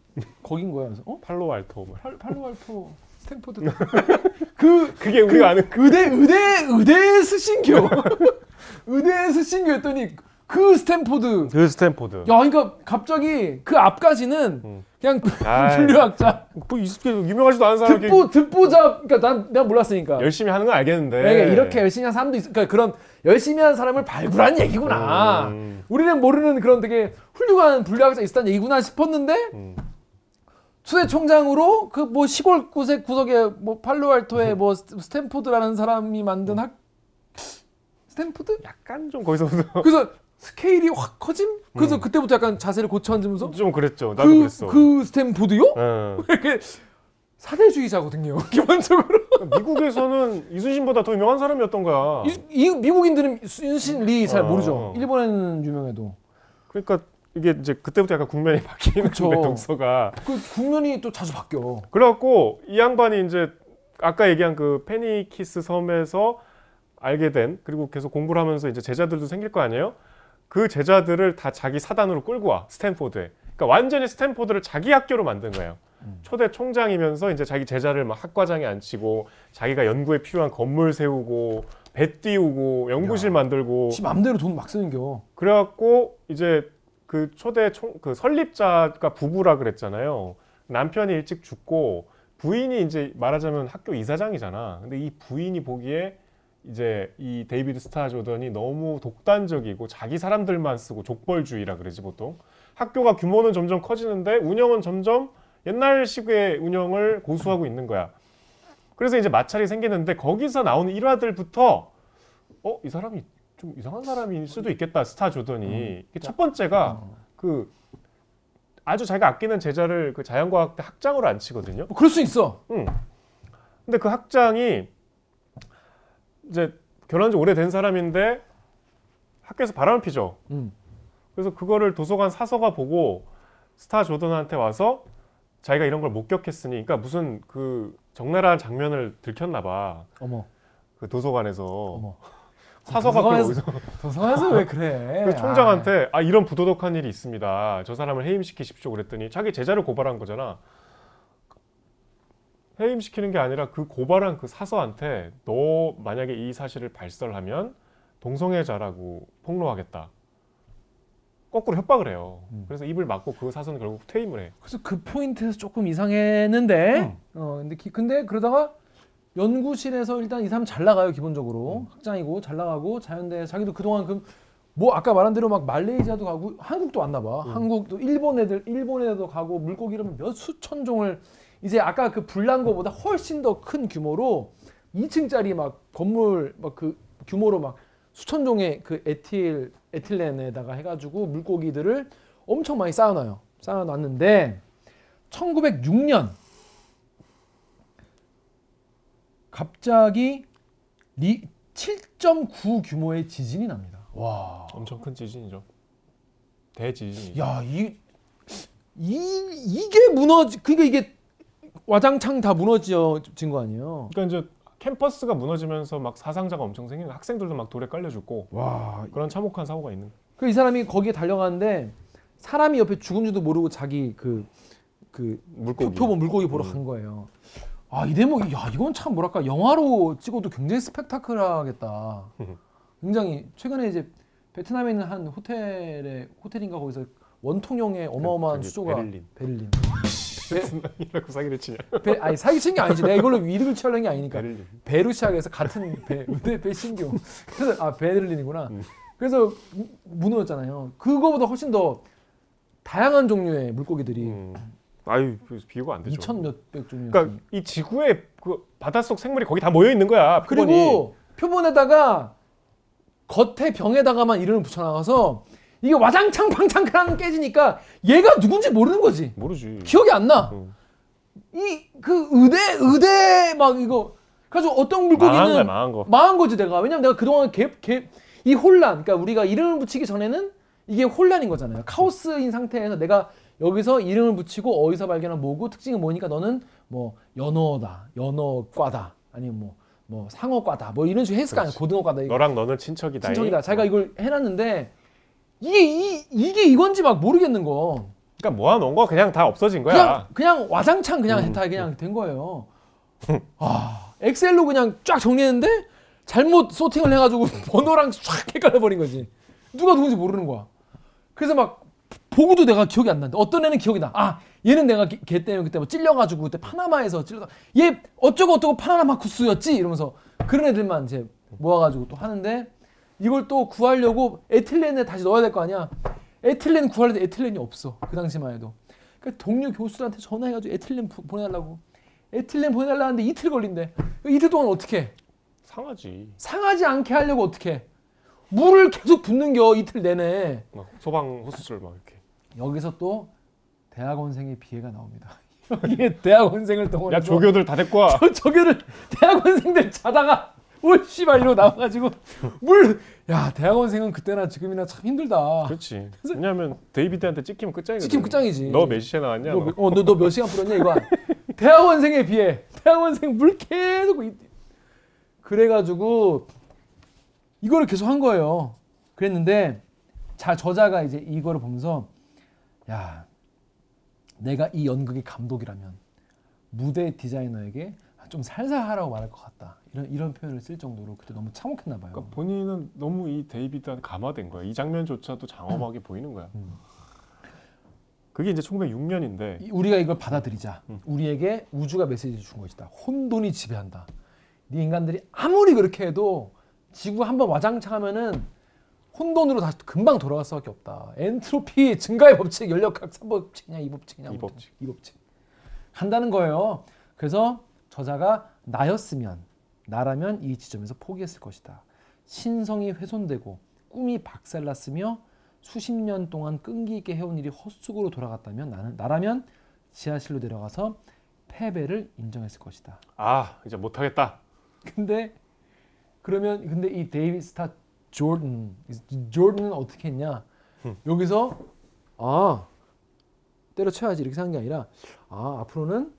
거긴 거야. 그래서 어 팔로 알토. 뭐. 팔, 팔로알토 스탠포드. 그 그게 우리가 아는 의대 의대 의대 스신교 의대 스신교였더니 그 스탠포드. 그 스탠포드. 야, 그러니까 갑자기 그 앞까지는 음. 그냥 아이. 분류학자 뭐 이- 유명하지도 않은 사람이 듣보 듣보잡. 그러니까 난 내가 몰랐으니까. 열심히 하는 건 알겠는데. 그러니까 이렇게 열심히 한 사람도 있. 그러니까 그런 열심히 한 사람을 발굴한 얘기구나. 음, 우리는 모르는 그런 되게 훌륭한 분류학자 있었다는 얘기구나 싶었는데 음. 초대 총장으로 그 뭐 시골 구석 구석에 뭐 팔로알토에 뭐 스- 스탠포드라는 사람이 만든 학 스탠포드? 약간 좀 거기서부터 그래서 스케일이 확 커짐? 그래서 그때부터 약간 자세를 고쳐 앉으면서 좀 그랬죠. 나도 그, 그랬어. 그 스탠포드요? 어. 이렇게 사대주의자거든요. 기본적으로 미국에서는 이순신보다 더 유명한 사람이었던 거야. 이, 이 미국인들은 순신 리 잘 어. 모르죠. 일본에는 유명해도 그러니까 이게 이제 그때부터 약간 국면이 바뀌는 그쵸. 거예요, 동서가. 그 국면이 또 자주 바뀌어. 그래갖고 이 양반이 이제 아까 얘기한 그 페니키스 섬에서 알게 된 그리고 계속 공부를 하면서 이제 제자들도 생길 거 아니에요? 그 제자들을 다 자기 사단으로 끌고 와 스탠포드에. 그러니까 완전히 스탠포드를 자기 학교로 만든 거예요. 음. 초대 총장이면서 이제 자기 제자를 막 학과장에 앉히고 자기가 연구에 필요한 건물 세우고 배 띄우고 연구실 야. 만들고 지 맘대로 돈 막 쓰는겨. 그래갖고 이제 그 초대 총, 그 설립자가 부부라 그랬잖아요. 남편이 일찍 죽고 부인이 이제 말하자면 학교 이사장이잖아. 근데 이 부인이 보기에 이제 이 데이비드 스타 조던이 너무 독단적이고 자기 사람들만 쓰고 족벌주의라 그러지 보통. 학교가 규모는 점점 커지는데 운영은 점점 옛날식의 운영을 고수하고 있는 거야. 그래서 이제 마찰이 생기는데 거기서 나오는 일화들부터 어 이 사람이 좀 이상한 사람일 수도 있겠다 스타 조던이 이게 첫 번째가 어. 그 아주 자기가 아끼는 제자를 그 자연과학대 학장으로 앉히거든요. 뭐 그럴 수 있어. 응. 근데 그 학장이 이제 결혼한 지 오래된 사람인데 학교에서 바람을 피죠. 음. 그래서 그거를 도서관 사서가 보고 스타 조던한테 와서 자기가 이런 걸 목격했으니 그러니까 무슨 그 적나라한 장면을 들켰나 봐. 어머. 그 도서관에서 어머. 사서가 그 도서관에서- 도서관에서 왜 그래? 그 총장한테 아 이런 부도덕한 일이 있습니다. 저 사람을 해임시키십시오 그랬더니 자기 제자를 고발한 거잖아. 해임시키는 게 아니라 그 고발한 그 사서한테 너 만약에 이 사실을 발설하면 동성애자라고 폭로하겠다. 거꾸로 협박을 해요. 음. 그래서 입을 막고 그 사선은 결국 퇴임을 해. 그래서 그 포인트에서 조금 이상했는데 음. 어 근데 기- 근데 그러다가 연구실에서 일단 이 사람 잘 나가요 기본적으로 음. 학장이고 잘 나가고 자연대 자기도 그동안 그 뭐 아까 말한 대로 막 말레이시아도 가고 한국도 왔나 봐 음. 한국도 일본 애들 일본에도 가고 물고기 이러면 몇 수천 종을 이제 아까 그 불난 거보다 훨씬 더 큰 규모로 2층짜리 막 건물 막 그 규모로 막 수천 종의 그 에틸 에틸렌에다가 해가지고 물고기들을 엄청 많이 쌓아놔요. 쌓아놨는데 1906년 갑자기 리7.9 규모의 지진이 납니다. 와, 엄청 큰 지진이죠. 대지진이죠. 야, 이, 이 이게 무너지, 그러니까 이게 와장창 다 무너진 거 아니에요? 그러니까 이제 캠퍼스가 무너지면서 막 사상자가 엄청 생기는. 학생들도 막 돌에 깔려 죽고 와, 그런 참혹한 사고가 있는. 그 이 사람이 거기에 달려가는데 사람이 옆에 죽은 줄도 모르고 자기 그그 물고기. 표본 물고기 보러 음. 간 거예요. 아 이 대목, 야 이건 참 뭐랄까 영화로 찍어도 굉장히 스펙타클하겠다. 굉장히 최근에 이제 베트남에 있는 한 호텔에 호텔인가 거기서 원통형의 어마어마한 저기 수조가 베를린. 베를린. 이라고 사기를 치냐. 배, 아니 사기친 게 아니지. 내가 이걸로 이득을 취하려는 게 아니니까. 베를린. 시작해서 같은 배, 배, 배신교. 그래서 아 베를린이구나. 음. 그래서 무- 무너졌잖아요. 그거보다 훨씬 더 다양한 종류의 물고기들이 음. 아유 그 비교가 안 되죠. 2천 몇백 종류. 그러니까 이 지구에 그 바닷속 생물이 거기 다 모여 있는 거야. 표본이. 그리고 표본에다가 겉에 병에다가만 이름을 붙여놔서 이게 와장창 팡창 깨지니까 얘가 누군지 모르는 거지. 모르지. 기억이 안 나. 음. 이그 의대 의대 막 이거 그래서 어떤 망한 거야 물고기는 망한 거. 망한 거 지 내가 왜냐면 내가 그동안 개개이 혼란 그러니까 우리가 이름을 붙이기 전에는 이게 혼란인 거잖아요 카오스인 상태에서 내가 여기서 이름을 붙이고 어디서 발견한 뭐고 특징이 뭐니까 너는 뭐 연어다 연어과다 아니면 뭐 뭐 상어과다 뭐 이런 식으로 했을 거 아니야. 고등어과다 이거 너랑 너는 친척이다. 친척이다 자기가 이걸 해놨는데 이게 이, 이게 이건지 막 모르겠는 거 그러니까 모아놓은 거 그냥 다 없어진 거야. 그냥 그냥 와장창 그냥 음. 다 그냥 된 거예요. 아 엑셀로 그냥 쫙 정리했는데 잘못 소팅을 해가지고 번호랑 쫙 헷갈려 버린 거지. 누가 누군지 모르는 거야. 그래서 막 보고도 내가 기억이 안 나는데 어떤 애는 기억이 나. 아 얘는 내가 걔- 걔 때문에 그때 뭐 찔려가지고 그때 파나마에서 찔러다 얘 어쩌고 어쩌고 파나마 쿠스였지 이러면서 그런 애들만 이제 모아가지고 또 하는데 이걸 또 구하려고 에틸렌에 다시 넣어야 될 거 아니야. 에틸렌 구하려는데 에틸렌이 없어. 그 당시만 해도. 그러니까 동료 교수들한테 전화해가지고 에틸렌 부- 보내달라고. 에틸렌 보내달라는데 이틀 걸린대. 이틀 동안 어떻게 해? 상하지. 상하지 않게 하려고 어떻게 해? 물을 계속 붓는 겨 이틀 내내. 막 소방 호스를 막 이렇게. 여기서 또 대학원생의 비애가 나옵니다. 여기에 대학원생을 동원해서 야 조교들 다 데리고 와. 저 저기를 대학원생들 자다가 올 씨발 이러고 나와가지고 물. 야 대학원생은 그때나 지금이나 참 힘들다. 그렇지. 왜냐하면 데이비드한테 찍히면 끝장이거든. 찍히면 끝장이지. 너 몇 시에 나왔냐? 너. 너너몇 너, 몇 시간 풀었냐 이거. 대학원생에 비해 대학원생 물 계속 이- 그래가지고 이거를 계속 한 거예요. 그랬는데 자 저자가 이제 이거를 보면서 야 내가 이 연극의 감독이라면 무대 디자이너에게 좀 살살 하라고 말할 것 같다. 이런 이런 표현을 쓸 정도로 그때 너무 참혹했나 봐요. 그러니까 본인은 너무 이 데이비드한테 감화된 거야. 이 장면조차도 장엄하게 보이는 거야. 음. 그게 이제 1906년인데 이- 우리가 이걸 받아들이자. 음. 우리에게 우주가 메시지 준 것이다. 혼돈이 지배한다. 네 인간들이 아무리 그렇게 해도 지구 한번 와장창하면은 혼돈으로 다시 금방 돌아갈 수밖에 없다. 엔트로피 증가의 법칙, 연력학 3법칙이냐, 2법칙이냐, 이 법칙. 이 법칙. 간다는 거예요. 그래서 저자가 나였으면 나라면 이 지점에서 포기했을 것이다. 신성이 훼손되고 꿈이 박살났으며 수십 년 동안 끈기 있게 해온 일이 헛수고로 돌아갔다면 나는 나라면 지하실로 내려가서 패배를 인정했을 것이다. 아 이제 못하겠다. 근데 그러면 근데 이 데이비드 스타 조던 조던은 어떻게 했냐? 여기서 아 때려쳐야지 이렇게 생각한 게 아니라 아 앞으로는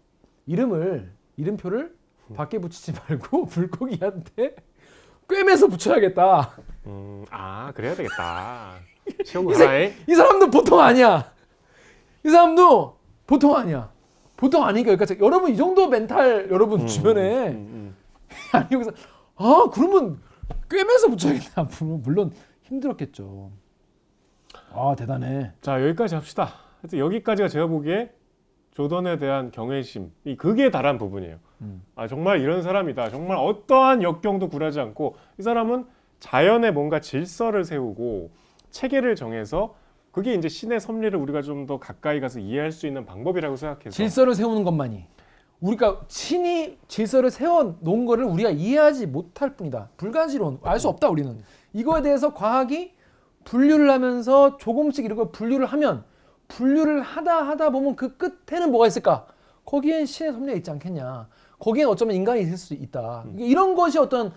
이름을 이름표를 밖에 붙이지 말고 물고기한테 꿰매서 붙여야겠다. 음, 아 그래야 되겠다. 시험 이 새- 하나에 이 사람도 보통 아니야. 이 사람도 보통 아니야. 보통 아니니까 그러니까 여러분 이 정도 멘탈 여러분 주변에 음, 아니 여기서 아 그러면 꿰매서 붙여야겠다. 물론 물론 힘들었겠죠. 아 대단해. 자 여기까지 합시다. 하여튼 여기까지가 제가 보기에 조던에 대한 경외심 이 극에 달한 부분이에요. 음. 아 정말 이런 사람이다. 정말 어떠한 역경도 굴하지 않고 이 사람은 자연에 뭔가 질서를 세우고 체계를 정해서 그게 이제 신의 섭리를 우리가 좀 더 가까이 가서 이해할 수 있는 방법이라고 생각해서 질서를 세우는 것만이 우리가 신이 질서를 세워 놓은 거를 우리가 이해하지 못할 뿐이다. 불가지론 알 수 없다 우리는. 이거에 대해서 과학이 분류를 하면서 조금씩 이런 걸 분류를 하면 분류를 하다 하다 보면 그 끝에는 뭐가 있을까? 거기엔 신의 섭리가 있지 않겠냐. 거기엔 어쩌면 인간이 있을 수 있다. 음. 이런 것이 어떤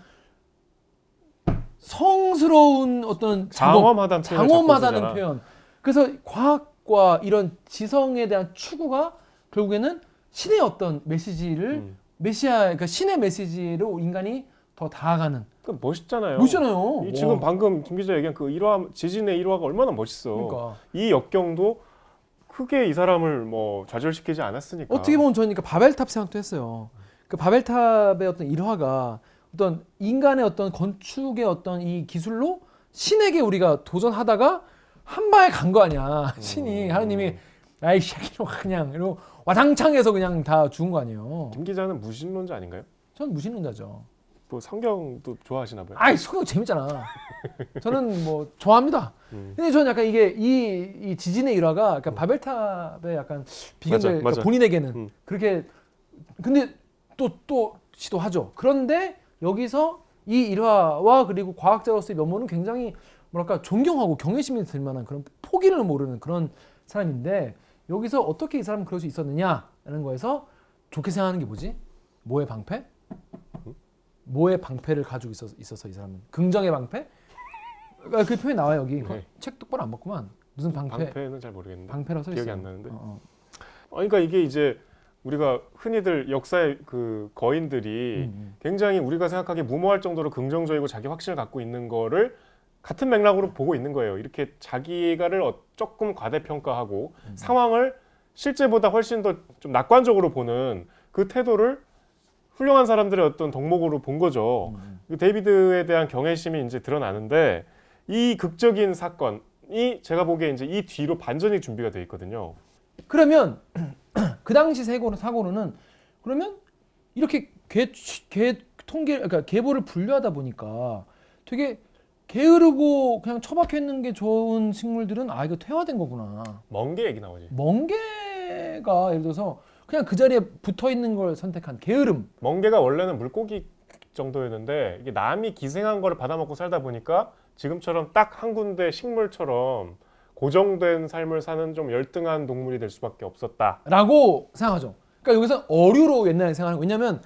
성스러운 어떤 장엄하다는 자꾸 장엄하다는. 표현. 그래서 과학과 이런 지성에 대한 추구가 결국에는 신의 어떤 메시지를 음. 메시아 그러니까 신의 메시지로 인간이 더 다가가는 그 멋있잖아요. 멋있잖아요. 이 지금 와. 방금 김 기자 얘기한 그 일화 지진의 일화가 얼마나 멋있어. 그러니까 이 역경도 크게 이 사람을 뭐 좌절시키지 않았으니까. 어떻게 보면 저는 그러니까 바벨탑 생각도 했어요. 그 바벨탑의 어떤 일화가 어떤 인간의 어떤 건축의 어떤 이 기술로 신에게 우리가 도전하다가 한 방에 간 거 아니야. 신이 음. 하나님이 아이 새끼로 그냥 이러고 와장창 해서 그냥 다 죽은 거 아니에요. 김 기자는 무신론자 아닌가요? 전 무신론자죠. 뭐 성경도 좋아하시나 봐요. 아이 소금 재밌잖아. 저는 뭐 좋아합니다. 음. 근데 저는 약간 이게 이, 이 지진의 일화가 약간 바벨탑의 약간 비견될 맞아, 맞아. 본인에게는 음. 그렇게 근데 또또 시도하죠. 그런데 여기서 이 일화와 그리고 과학자로서의 면모는 굉장히 뭐랄까 존경하고 경외심이 들 만한 그런 포기를 모르는 그런 사람인데 여기서 어떻게 이 사람은 그럴 수 있었느냐라는 거에서 좋게 생각하는 게 뭐지? 뭐의 방패? 뭐의 방패를 가지고 있어서, 있어서 이 사람은 긍정의 방패? 아, 그 표현 나와요 여기 네. 책 똑바로 안 봤구만 무슨 방패 방패는 잘 모르겠는데. 방패라고 써 있어요. 기억이 안 나는데. 어, 어. 아, 그러니까 이게 이제 우리가 흔히들 역사의 그 거인들이 음, 음. 굉장히 우리가 생각하기에 무모할 정도로 긍정적이고 자기 확신을 갖고 있는 거를 같은 맥락으로 보고 있는 거예요. 이렇게 자기가를 어- 조금 과대평가하고 음. 상황을 실제보다 훨씬 더 좀 낙관적으로 보는 그 태도를 훌륭한 사람들의 어떤 덕목으로 본 거죠. 음, 그 데이비드에 대한 경외심이 이제 드러나는데 이 극적인 사건이 제가 보기에 이제 이 뒤로 반전이 준비가 돼 있거든요. 그러면 그 당시 사고로 사고로는 그러면 이렇게 개, 개 통계 그러니까 계보를 분류하다 보니까 되게 게으르고 그냥 처박혀 있는 게 좋은 식물들은 아 이거 퇴화된 거구나. 멍게 얘기 나오지. 멍게가 예를 들어서 그냥 그 자리에 붙어 있는 걸 선택한 게으름. 멍게가 원래는 물고기 정도였는데 이게 남이 기생한 거를 받아먹고 살다 보니까 지금처럼 딱 한 군데 식물처럼 고정된 삶을 사는 좀 열등한 동물이 될 수밖에 없었다. 라고 생각하죠. 그러니까 여기서 어류로 옛날에 생각하는 거. 왜냐면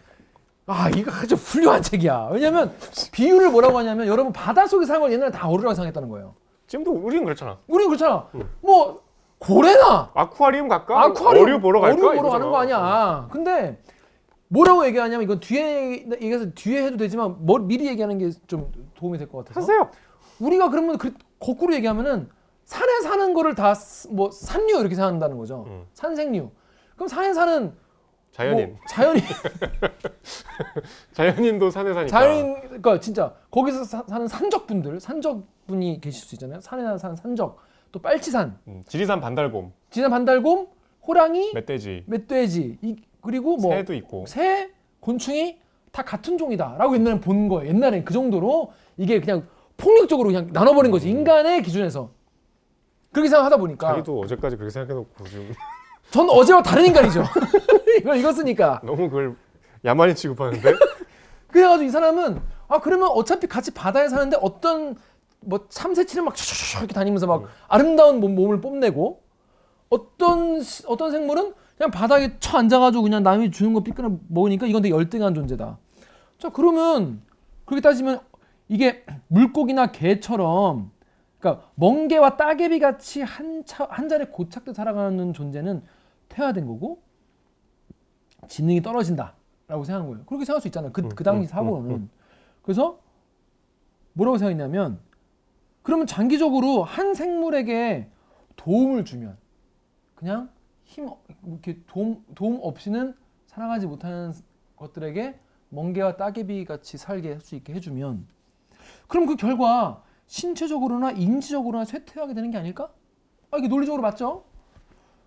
아 이거 아주 훌륭한 책이야. 왜냐면 비유를 뭐라고 하냐면 여러분 바닷속에 사는 걸 옛날에 다 어류라고 생각했다는 거예요. 지금도 우리는 그렇잖아. 우린 그렇잖아. 응. 뭐 고래나 아쿠아리움 갈까? 아쿠아리움 어류 보러 갈까? 어류 보러 가는. 거 아니야. 근데 뭐라고 얘기하냐면 이건 뒤에 얘기해서 뒤에 해도 되지만 뭐 미리 얘기하는 게 좀 도움이 될 것 같아서. 하세요. 우리가 그러면 그, 거꾸로 얘기하면은 산에 사는 거를 다 뭐 산류 이렇게 생각한다는 거죠. 음. 산생류. 그럼 산에 사는 자연인. 뭐 자연인 자연인도 산에 사니까. 자연인 그러니까 진짜 거기서 사, 는 산적분들 산적분이 계실 수 있잖아요. 산에 사는 산적 또 빨치산, 음, 지리산 반달곰, 지난 반달곰, 호랑이, 멧돼지, 멧돼지. 이, 그리고 뭐 새도 있고. 새, 곤충이 다 같은 종이다라고 옛날에 본 거예요. 옛날엔 그 정도로 이게 그냥 폭력적으로 그냥 나눠버린 거지. 인간의 기준에서. 그렇게 생각하다 보니까. 자기도 어제까지 그렇게 생각해놓고 지금. 전 어제와 다른 인간이죠. 이걸 읽었으니까. 너무 그걸 야만이 취급하는데? 그래가지고 이 사람은 아 그러면 어차피 같이 바다에 사는데 어떤 뭐 참새치를 막 이렇게 다니면서 막 아름다운 몸, 몸을 뽐내고 어떤 시- 어떤 생물은 그냥 바닥에 쳐 앉아가지고 그냥 남이 주는 거 삐끄러 먹으니까 이건 되게 열등한 존재다. 자 그러면 그렇게 따지면 이게 물고기나 개처럼 그러니까 멍게와 따개비 같이 한, 차, 한 자리에 고착돼 살아가는 존재는 퇴화된 거고 지능이 떨어진다라고 생각한 거예요. 그렇게 생각할 수 있잖아요. 그, 그 당시 음, 사고로는. 음, 그래서 뭐라고 생각했냐면 그러면 장기적으로 한 생물에게 도움을 주면 그냥 힘 어- 이렇게 도움 도움 없이는 살아가지 못하는 것들에게 멍게와 따개비 같이 살게 할 수 있게 해주면 그럼 그 결과 신체적으로나 인지적으로나 쇠퇴하게 되는 게 아닐까? 아 이게 논리적으로 맞죠?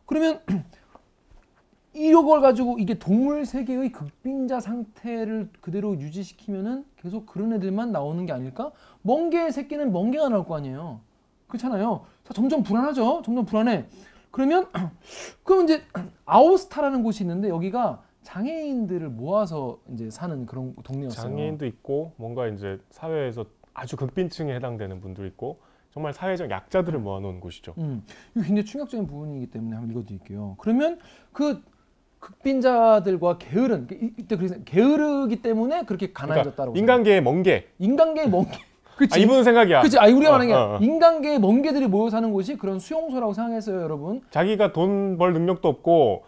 그러면 이걸 가지고 이게 동물 세계의 극빈자 상태를 그대로 유지시키면은 계속 그런 애들만 나오는 게 아닐까? 멍게 새끼는 멍게가 나올 거 아니에요. 그렇잖아요. 자, 점점 불안하죠. 점점 불안해. 그러면 그럼 이제 아오스타라는 곳이 있는데 여기가 장애인들을 모아서 이제 사는 그런 동네였어요. 장애인도 있고 뭔가 이제 사회에서 아주 극빈층에 해당되는 분도 있고 정말 사회적 약자들을 모아놓은 곳이죠. 음, 이거 굉장히 충격적인 부분이기 때문에 한번 읽어드릴게요. 그러면 그 극빈자들과 게으른 이- 이때 그래서 게으르기 때문에 그렇게 가난해졌다고. 그러니까 인간계의 멍게. 인간계의 멍게. 그치. 아, 이분 생각이야. 그치. 아 우리가 어, 게 어, 어. 인간계의 멍게들이 모여 사는 곳이 그런 수용소라고 생각했어요, 여러분. 자기가 돈 벌 능력도 없고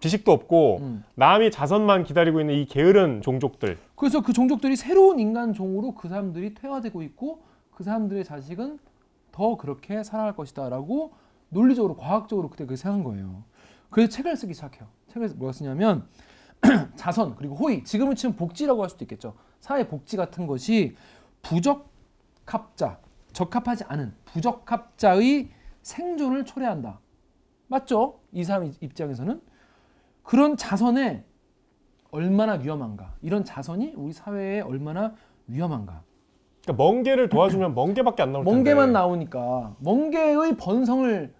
지식도 없고 음. 남이 자선만 기다리고 있는 이 게으른 종족들. 그래서 그 종족들이 새로운 인간 종으로 그 사람들이 퇴화되고 있고 그 사람들의 자식은 더 그렇게 살아갈 것이다라고 논리적으로 과학적으로 그때 그 생각한 거예요. 그래서 책을 쓰기 시작해요. 책을 뭐가 쓰냐면 자선 그리고 호의 지금은 치면 복지라고 할 수도 있겠죠. 사회 복지 같은 것이 부적합자 적합하지 않은 부적합자의 생존을 초래한다. 맞죠? 이 사람 입장에서는 그런 자선에 얼마나 위험한가 이런 자선이 우리 사회에 얼마나 위험한가 그러니까 멍게를 도와주면 멍게밖에 안 나올 텐데. 멍게만 나오니까 멍게의 번성을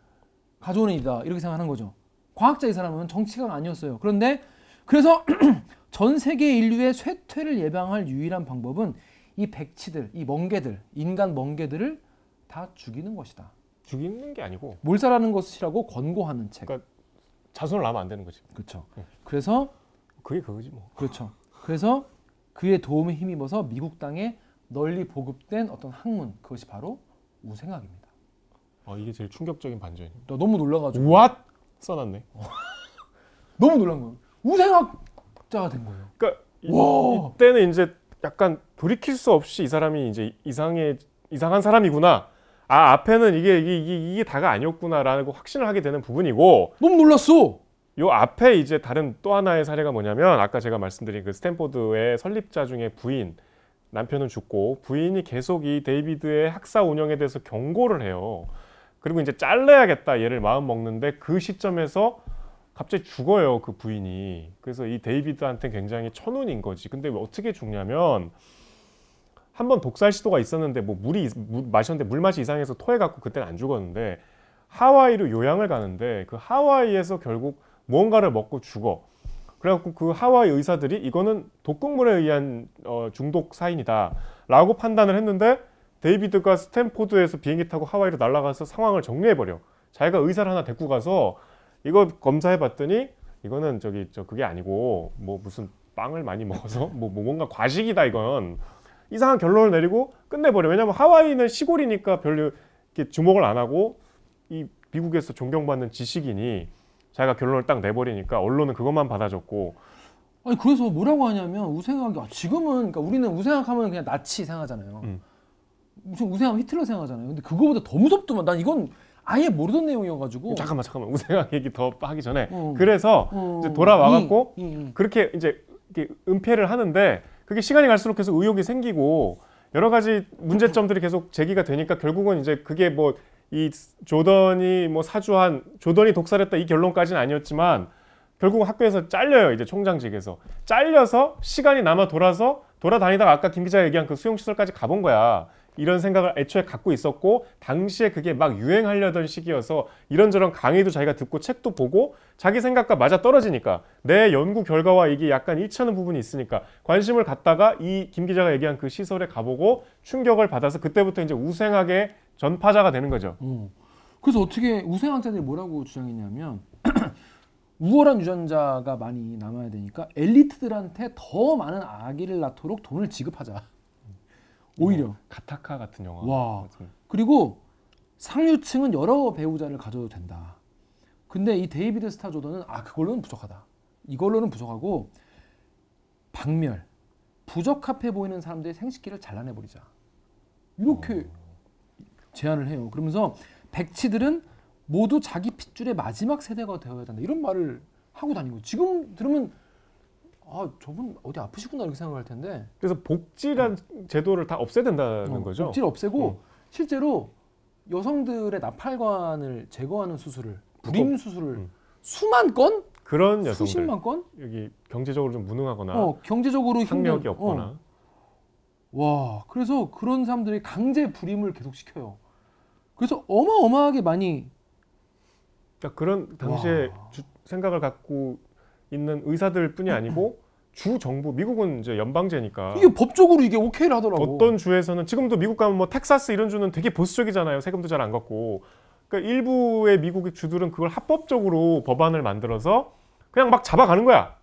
가져오는 일이다 이렇게 생각하는 거죠 과학자 이 사람은 정치가가 아니었어요 그런데 그래서 전 세계 인류의 쇠퇴를 예방할 유일한 방법은 이 백치들 이 멍게들 인간 멍게들을 다 죽이는 것이다 죽이는 게 아니고 몰살하는 것이라고 권고하는 책 그러니까 자손을 낳으면 안 되는 거지. 그렇죠 그래서 그게 그거지 뭐. 그렇죠. 그래서 그의 도움에 힘입어서 미국 땅에 널리 보급된 어떤 학문 그것이 바로 우생학입니다. 아 이게 제일 충격적인 반전이. 나 너무 놀라가지고 What 써놨네. 너무 놀란 거예요. 우생학자가 된 거예요. 그러니까 이, 와. 이때는 이제 약간 돌이킬 수 없이 이 사람이 이제 이상해 이상한 사람이구나. 아 앞에는 이게 이게 이게, 이게 다가 아니었구나라고 확신을 하게 되는 부분이고 너무 놀랐어. 요 앞에 이제 다른 또 하나의 사례가 뭐냐면 아까 제가 말씀드린 그 스탠포드의 설립자 중에 부인 남편은 죽고 부인이 계속 이 데이비드의 학사 운영에 대해서 경고를 해요. 그리고 이제 잘라야겠다 얘를 마음 먹는데 그 시점에서 갑자기 죽어요 그 부인이. 그래서 이 데이비드한테 굉장히 천운인 거지. 근데 어떻게 죽냐면 한 번 독살 시도가 있었는데 뭐 물이 있- 물 마셨는데 물 맛이 이상해서 토해 갖고 그때는 안 죽었는데 하와이로 요양을 가는데 그 하와이에서 결국 무언가를 먹고 죽어. 그래갖고 그 하와이 의사들이 이거는 독극물에 의한 어, 중독 사인이다라고 판단을 했는데 데이비드가 스탠포드에서 비행기 타고 하와이로 날아가서 상황을 정리해버려. 자기가 의사를 하나 데리고 가서 이거 검사해봤더니 이거는 저기 저 그게 아니고 뭐 무슨 빵을 많이 먹어서 뭐, 뭐 뭔가 과식이다 이건 이상한 결론을 내리고 끝내버려. 왜냐면 하와이는 시골이니까 별로 이렇게 주목을 안 하고 이 미국에서 존경받는 지식인이 자기가 결론을 딱 내버리니까 언론은 그것만 받아줬고 아니 그래서 뭐라고 하냐면 우생학이 아, 지금은 그러니까 우리는 우생학하면 그냥 나치 생각하잖아요. 음. 무슨 우생학 히틀러 생각하잖아요. 근데 그거보다 더 무섭더만. 난 이건 아예 모르던 내용이어가지고. 잠깐만 잠깐만 우생학 얘기 더 하기 전에 어. 그래서 어, 이제 돌아와갖고 이, 이, 이. 그렇게 이제 은폐를 하는데 그게 시간이 갈수록 계속 의혹이 생기고 여러 가지 문제점들이 계속 제기가 되니까 결국은 이제 그게 뭐 이 조던이 뭐 사주한 조던이 독살했다 이 결론까지는 아니었지만 결국은 학교에서 잘려요 이제 총장직에서. 잘려서 시간이 남아 돌아서 돌아다니다가 아까 김 기자가 얘기한 그 수용시설까지 가본 거야 이런 생각을 애초에 갖고 있었고 당시에 그게 막 유행하려던 시기여서 이런저런 강의도 자기가 듣고 책도 보고 자기 생각과 맞아 떨어지니까 내 연구 결과와 이게 약간 일치하는 부분이 있으니까 관심을 갖다가 이 김 기자가 얘기한 그 시설에 가보고 충격을 받아서 그때부터 이제 우생학의 전파자가 되는 거죠. 어. 그래서 어떻게 우생학자들이 뭐라고 주장했냐면 우월한 유전자가 많이 남아야 되니까 엘리트들한테 더 많은 아기를 낳도록 돈을 지급하자. 오히려. 가타카 같은 영화. 와. 같은. 그리고 상류층은 여러 배우자를 가져도 된다. 근데 이 데이비드 스타 조던은 아 그걸로는 부족하다. 이걸로는 부족하고 박멸, 부적합해 보이는 사람들의 생식기를 잘라내 버리자. 이렇게 제안을 해요. 그러면서 백치들은 모두 자기 핏줄의 마지막 세대가 되어야 된다. 이런 말을 하고 다니고 지금 들으면 아 저분 어디 아프시구나 이렇게 생각할 텐데 그래서 복지란 제도를 다 없애야 된다는 어, 거죠. 복지를 없애고 어. 실제로 여성들의 나팔관을 제거하는 수술을 불임 수술을 음. 수만 건, 그런 여성들 수십만 건, 여기 경제적으로 좀 무능하거나 어 경제적으로 힘든 학력이 어. 없거나 와, 그래서 그런 사람들이 강제 불임을 계속 시켜요. 그래서 어마어마하게 많이 그러니까 그런 당시에 와. 주- 생각을 갖고 있는 의사들뿐이 아니고 주 정부 미국은 이제 연방제니까 이게 법적으로 이게 오케이를 하더라고. 어떤 주에서는 지금도 미국 가면 뭐 텍사스 이런 주는 되게 보수적이잖아요. 세금도 잘 안 걷고. 그러니까 일부의 미국의 주들은 그걸 합법적으로 법안을 만들어서 그냥 막 잡아가는 거야.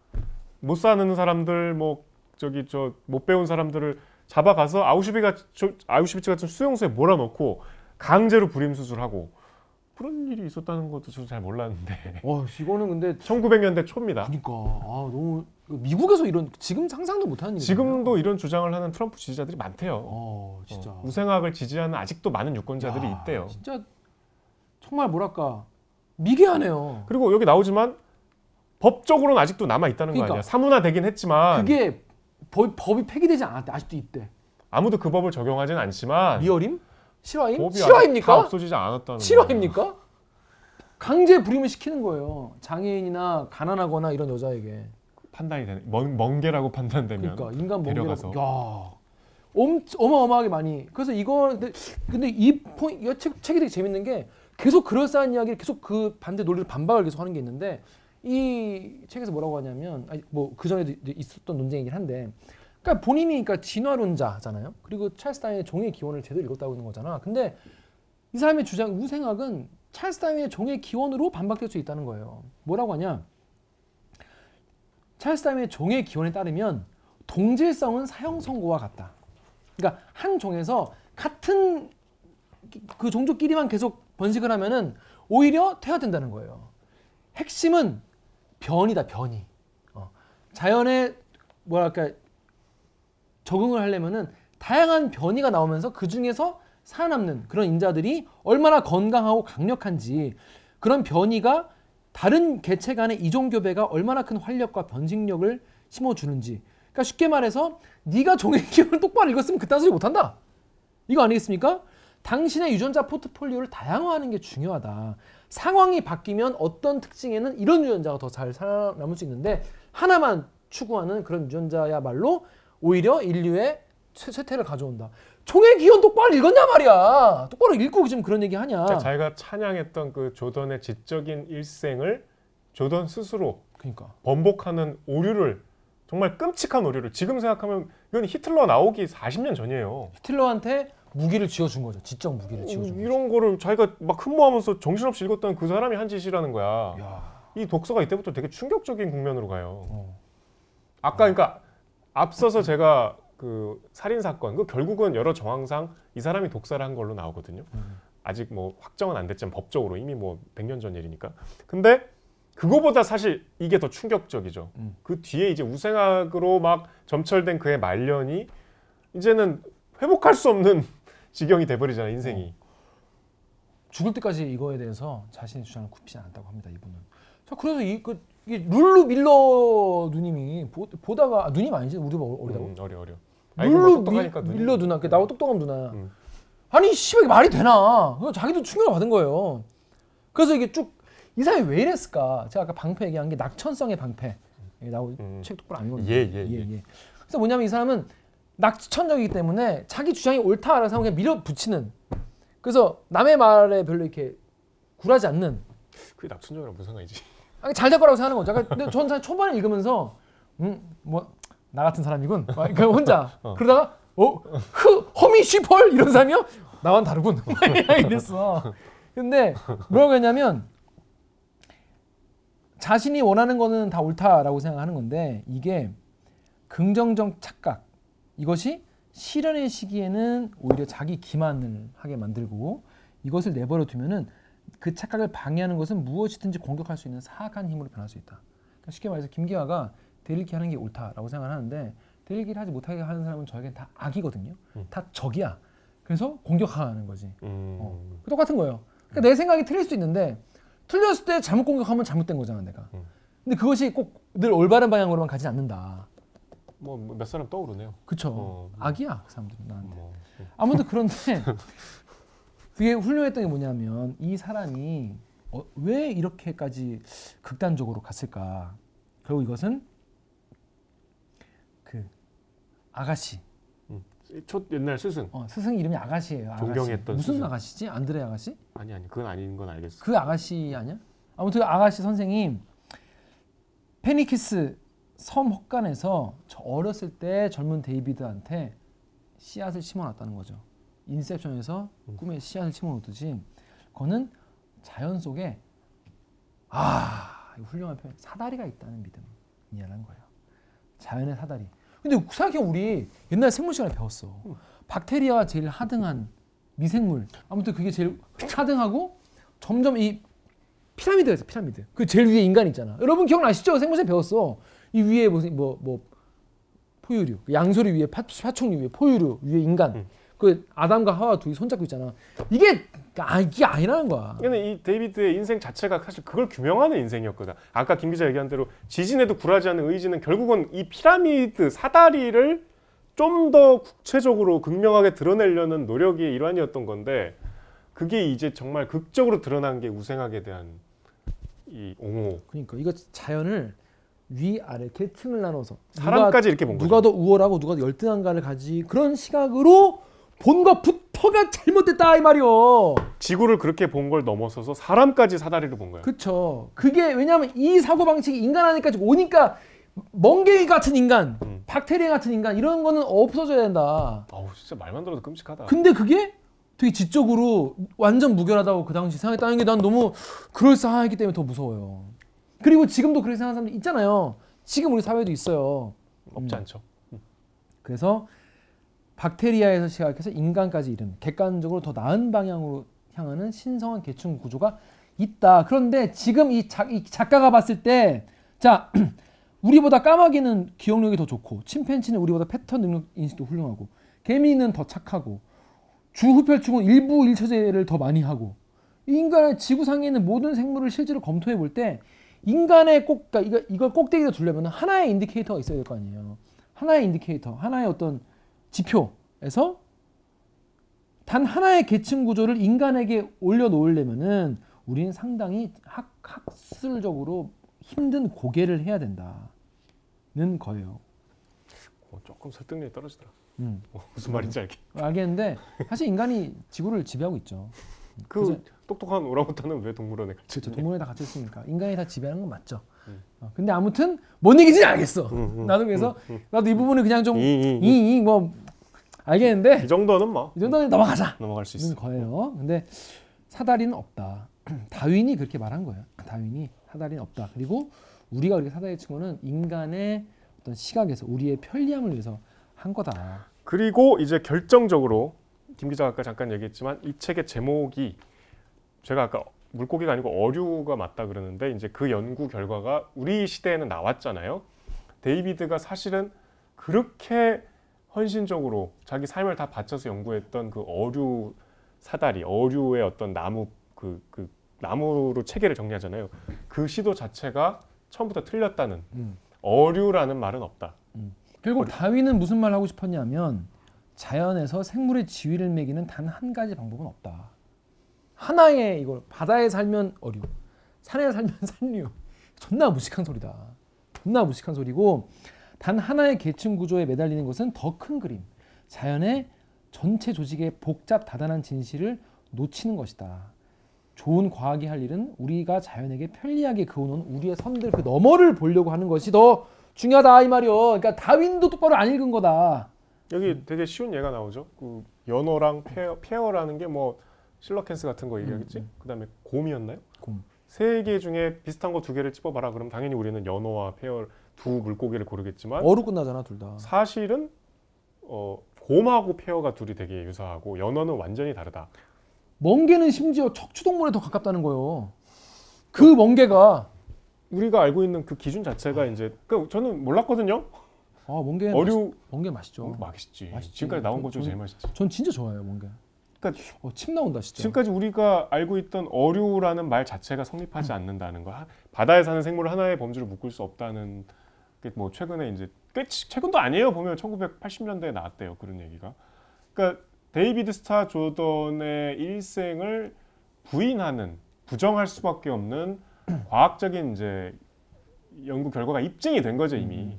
못 사는 사람들 뭐 저기 저 못 배운 사람들을 잡아가서 아우슈비가 아우슈비츠 같은 수용소에 몰아넣고 강제로 불임 수술하고 그런 일이 있었다는 것도 저도 잘 몰랐는데 어, 이거는 근데 1900년대 초입니다. 그러니까 아 너무 미국에서 이런 지금 상상도 못하는 일이에요. 지금도 이런 주장을 하는 트럼프 지지자들이 많대요. 어, 진짜. 어, 우생학을 지지하는 아직도 많은 유권자들이 야, 있대요. 진짜 정말 뭐랄까 미개하네요. 그리고 여기 나오지만 법적으로는 아직도 남아 있다는 거 그러니까. 아니야. 사문화 되긴 했지만 그게 법, 법이 폐기되지 않았대. 아직도 있대. 아무도 그 법을 적용하진 않지만 리얼임? 실화임? 법이 아직 다 실화입니까? 없어지지 않았다는 실화입니까? 강제 불임을 시키는 거예요. 장애인이나 가난하거나 이런 여자에게. 거예요. 판단이 되는 먼, 먼게라고 판단되면 그러니까 인간 데려가서. 멍게라고. 야. 엄, 어마어마하게 많이. 그래서 이거 근데, 근데 이 포인트 이 책, 책이 되게 재밌는 게 계속 그럴싸한 이야기를 계속 그 반대 논리를 반박을 계속 하는 게 있는데 이 책에서 뭐라고 하냐면 뭐그 전에도 있었던 논쟁이긴 한데 그러니까 본인이 그러니까 진화론자잖아요. 그리고 찰스 다윈의 종의 기원을 제대로 읽었다고 있는 거잖아. 근데 이 사람의 주장 우생학은 찰스 다윈의 종의 기원으로 반박될 수 있다는 거예요. 뭐라고 하냐? 찰스 다윈의 종의 기원에 따르면 동질성은 사형 선고와 같다. 그러니까 한 종에서 같은 그 종족끼리만 계속 번식을 하면은 오히려 퇴화된다는 거예요. 핵심은 변이다, 변이. 어. 자연에 뭐랄까 적응을 하려면은 다양한 변이가 나오면서 그 중에서 살아남는 그런 인자들이 얼마나 건강하고 강력한지 그런 변이가 다른 개체 간의 이종 교배가 얼마나 큰 활력과 변식력을 심어주는지. 그러니까 쉽게 말해서 네가 종의 기원을 똑바로 읽었으면 그딴 소리 못한다. 이거 아니겠습니까? 당신의 유전자 포트폴리오를 다양화하는 게 중요하다. 상황이 바뀌면 어떤 특징에는 이런 유전자가 더 잘 살아남을 수 있는데 하나만 추구하는 그런 유전자야말로 오히려 인류의 쇠- 쇠퇴를 가져온다. 종의 기원 똑바로 읽었냐 말이야. 똑바로 읽고 지금 그런 얘기 하냐. 그러니까 자기가 찬양했던 그 조던의 지적인 일생을 조던 스스로 그러니까. 번복하는 오류를 정말 끔찍한 오류를 지금 생각하면 이건 히틀러 나오기 40년 전이에요. 히틀러한테 무기를 쥐어준 거죠. 지적 무기를 쥐어준 거죠. 이런 거를 자기가 막 흠모하면서 정신없이 읽었던 그 사람이 한 짓이라는 거야. 야. 이 독서가 이때부터 되게 충격적인 국면으로 가요. 어. 아까 그러니까 앞서서 제가 그 살인 사건 그 결국은 여러 정황상 이 사람이 독사를 한 걸로 나오거든요. 음. 아직 뭐 확정은 안 됐지만 법적으로 이미 뭐 100년 전 일이니까. 근데 그거보다 사실 이게 더 충격적이죠. 음. 그 뒤에 이제 우생학으로 막 점철된 그의 말년이 이제는 회복할 수 없는 지경이 돼버리잖아 인생이. 죽을 때까지 이거에 대해서 자신의 주장을 굽히지 않았다고 합니다. 이분은. 자 그래서 이 그 이 룰루 밀러 누님이 보, 보다가 아, 누님 아니지 우리보다 어- 어리다고? 음, 어려 어려. 아니, 룰루 똑똑하니까 밀, 눈이- 밀러 누나, 그 나하고 똑똑한 누나. 음. 아니 씨발 이게 말이 되나? 그거 자기도 충격을 받은 거예요. 그래서 이게 쭉 이 사람이 왜 이랬을까? 제가 아까 방패 얘기한 게 낙천성의 방패. 여기 나오고 음. 책 똑바로 안 읽었는데. 예, 예, 예. 그래서 뭐냐면 이 사람은 낙천적이기 때문에 자기 주장이 옳다라고 하면 그냥 밀어붙이는. 그래서 남의 말에 별로 이렇게 굴하지 않는. 그게 낙천적이랑 무슨 상관이지? 아니, 잘될 거라고 생각하는 거죠. 그러니까 근데 전 사실 초반에 읽으면서 음뭐 나 같은 사람이군. 막 그냥 혼자 어. 그러다가 어흐 허미 쉬펄 이런 사람이요? 나와는 다르군. 막 이랬어. 근데 뭐라고 했냐면 자신이 원하는 거는 다 옳다라고 생각하는 건데 이게 긍정적 착각 이것이 실현의 시기에는 오히려 자기 기만을 하게 만들고 이것을 내버려 두면은 그 착각을 방해하는 것은 무엇이든지 공격할 수 있는 사악한 힘으로 변할 수 있다. 그러니까 쉽게 말해서 김기화가 대일기 하는 게 옳다라고 생각을 하는데 대일기를 하지 못하게 하는 사람은 저에겐 다 악이거든요. 음. 다 적이야. 그래서 공격하는 거지. 음. 어. 똑같은 거예요. 그러니까 내 생각이 틀릴 수 있는데 틀렸을 때 잘못 공격하면 잘못된 거잖아 내가. 음. 근데 그것이 꼭 늘 올바른 방향으로만 가지 않는다. 뭐 몇 사람 떠오르네요. 그쵸? 어. 악이야 그 사람들은 나한테. 뭐. 아무튼 그런데 그게 훌륭했던 게 뭐냐면 이 사람이 어, 왜 이렇게까지 극단적으로 갔을까? 결국 이것은 그 아가시 첫 옛날 스승 어, 스승 이름이 아가시예요. 아가시. 존경했던 무슨 스승. 아가시지? 안드레 아가시? 아니 아니 그건 아닌 건 알겠어. 그 아가시 아니야? 아무튼 그 아가시 선생님 페니키스 섬 헛간에서 저 어렸을 때 젊은 데이비드한테 씨앗을 심어놨다는 거죠. 인셉션에서 꿈에 씨앗을 심어놓듯이 그거는 자연 속에 아 훌륭한 표현 사다리가 있다는 믿음이라는 거예요. 자연의 사다리. 근데 생각해 우리 옛날 생물 시간에 배웠어. 박테리아가 제일 하등한 미생물. 아무튼 그게 제일 하등하고 점점 이 피라미드가 있어 피라미드. 그 제일 위에 인간 있잖아. 여러분 기억나시죠? 생물 시간 배웠어. 이 위에 무슨 뭐 뭐 포유류, 양서류 위에 파, 파충류 위에 포유류 위에 인간. 음. 그 아담과 하와 둘이 손잡고 있잖아. 이게 아 이게 아니라는 거야. 근데 이 데이비드의 인생 자체가 사실 그걸 규명하는 인생이었거든. 아까 김 기자 얘기한 대로 지진에도 굴하지 않는 의지는 결국은 이 피라미드 사다리를 좀 더 구체적으로 극명하게 드러내려는 노력의 일환이었던 건데 그게 이제 정말 극적으로 드러난 게 우생학에 대한 이 옹호. 그러니까 이거 자연을 위 아래 계층을 나눠서 사람까지 이렇게 본 거죠. 누가 더 우월하고 누가 더 열등한가를 가지 그런 시각으로 본 것부터가 잘못됐다 이 말이요. 지구를 그렇게 본 걸 넘어서서 사람까지 사다리를 본 거야. 그쵸. 그게 왜냐하면 이 사고 방식이 인간 안에까지 오니까 멍게이 같은 인간, 음. 박테리아 같은 인간 이런 거는 없어져야 된다. 아우 진짜 말만 들어도 끔찍하다. 근데 그게 되게 지적으로 완전 무결하다고 그 당시 생각했다는 게 난 너무 그럴싸하기 때문에 더 무서워요. 그리고 지금도 그렇게 생각하는 사람들 있잖아요. 지금 우리 사회도 있어요. 없지 않죠. 그래서 박테리아에서 시작해서 인간까지 이른 객관적으로 더 나은 방향으로 향하는 신성한 계층 구조가 있다. 그런데 지금 이, 작, 이 작가가 봤을 때, 자, 우리보다 까마귀는 기억력이 더 좋고, 침팬지는 우리보다 패턴 능력 인식도 훌륭하고, 개미는 더 착하고, 주혈흡충은 일부 일처제를 더 많이 하고, 이 인간의 지구상에 있는 모든 생물을 실제로 검토해 볼 때, 인간의 꼭, 그러니까 이걸 꼭대기로 두려면 하나의 indicator가 있어야 될 거 아니에요. 하나의 indicator, 하나의 어떤 지표에서 단 하나의 계층 구조를 인간에게 올려놓으려면은 우리는 상당히 학, 학술적으로 힘든 곡예를 해야 된다는 거예요. 어, 조금 설득력이 떨어지더라. 음. 어, 무슨 말인지 알게. 알겠는데 사실 인간이 지구를 지배하고 있죠. 그 그래서- 똑똑한 오랑우탄은 왜 동물원에 갔지? 그렇죠. 동물에 다 갇혀 있으니까 인간이 다 지배하는 건 맞죠. 음. 어, 근데 아무튼 뭔 얘기인지 알겠어. 음, 음, 나도 그래서 음, 음. 나도 이 부분을 그냥 좀 이 뭐 알겠는데 이 정도는 뭐 이 정도는 넘어가자. 넘어갈 수 있는 있어. 거예요. 근데 사다리는 없다. 다윈이 그렇게 말한 거예요. 다윈이 사다리는 없다. 그리고 우리가 그렇게 사다리 친 거는 인간의 어떤 시각에서 우리의 편리함을 위해서 한 거다. 그리고 이제 결정적으로 김 기자가 아까 잠깐 얘기했지만 이 책의 제목이 제가 아까 물고기가 아니고 어류가 맞다 그러는데 이제 그 연구 결과가 우리 시대에는 나왔잖아요. 데이비드가 사실은 그렇게 헌신적으로 자기 삶을 다 바쳐서 연구했던 그 어류 사다리, 어류의 어떤 나무 그, 그 나무로 체계를 정리하잖아요. 그 시도 자체가 처음부터 틀렸다는 음. 어류라는 말은 없다. 결국 다윈은 무슨 말 하고 싶었냐면 자연에서 생물의 지위를 매기는 단 한 가지 방법은 없다. 하나의 이걸 바다에 살면 어류, 산에 살면 산류. 존나 무식한 소리다. 존나 무식한 소리고 단 하나의 계층 구조에 매달리는 것은 더 큰 그림, 자연의 전체 조직의 복잡 다단한 진실을 놓치는 것이다. 좋은 과학이 할 일은 우리가 자연에게 편리하게 그어놓은 우리의 선들 그 너머를 보려고 하는 것이 더 중요하다 이 말이요. 그러니까 다윈도 똑바로 안 읽은 거다. 여기 되게 쉬운 예가 나오죠. 그 연어랑 폐어, 폐어라는 게 뭐 실러캔스 같은 거 얘기하겠지. 음, 그다음에 곰이었나요? 곰. 세 개 중에 비슷한 거 두 개를 찝어봐라. 그럼 당연히 우리는 연어와 폐어 두 물고기를 고르겠지만 어로 끝나잖아 둘 다. 사실은 어, 곰하고 페어가 둘이 되게 유사하고 연어는 완전히 다르다. 멍게는 심지어 척추동물에 더 가깝다는 거예요. 그 멍게가 우리가 알고 있는 그 기준 자체가 이제 그 저는 몰랐거든요. 아 멍게 어류 맛있, 멍게 맛있죠. 어, 맛있지. 맛있지. 지금까지 나온 전- 것 중에 전- 제일 맛있지. 전 진짜 좋아해요 멍게. 그러니까 어, 침 나온다 진짜. 지금까지 우리가 알고 있던 어류라는 말 자체가 성립하지 음. 않는다는 거. 하- 바다에 사는 생물 하나의 범주를 묶을 수 없다는 게 뭐 최근에 이제 꽤 치- 최근도 아니에요. 보면 1980년대에 나왔대요. 그런 얘기가. 그러니까 데이비드 스타 조던의 일생을 부인하는 부정할 수밖에 없는 과학적인 이제 연구 결과가 입증이 된 거죠 이미.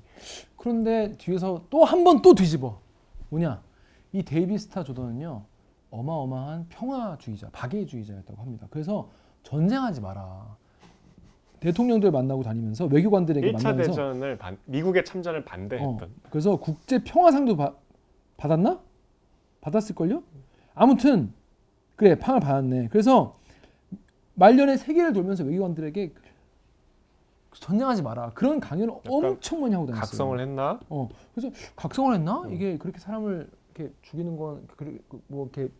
그런데 뒤에서 또 한 번 또 뒤집어. 뭐냐? 이 데이비드 스타 조던은요. 어마어마한 평화주의자, 박애주의자였다고 합니다. 그래서 전쟁하지 마라. 대통령들 만나고 다니면서 외교관들에게 1차 만나면서 대전을 반, 미국의 참전을 어, 반대했던. 그래서 국제 평화상도 받- 받았나? 받았을 걸요? 아무튼 그래 팡을 받았네. 그래서 말년에 세계를 돌면서 외교관들에게 전쟁하지 마라. 그런 강연을 엄청 많이 하고 다녔어요. 각성을 했나? 어, 그래서 각성을 했나? 음. 이게 그렇게 사람을 이렇게 죽이는 건, 그리- 그뭐 이렇게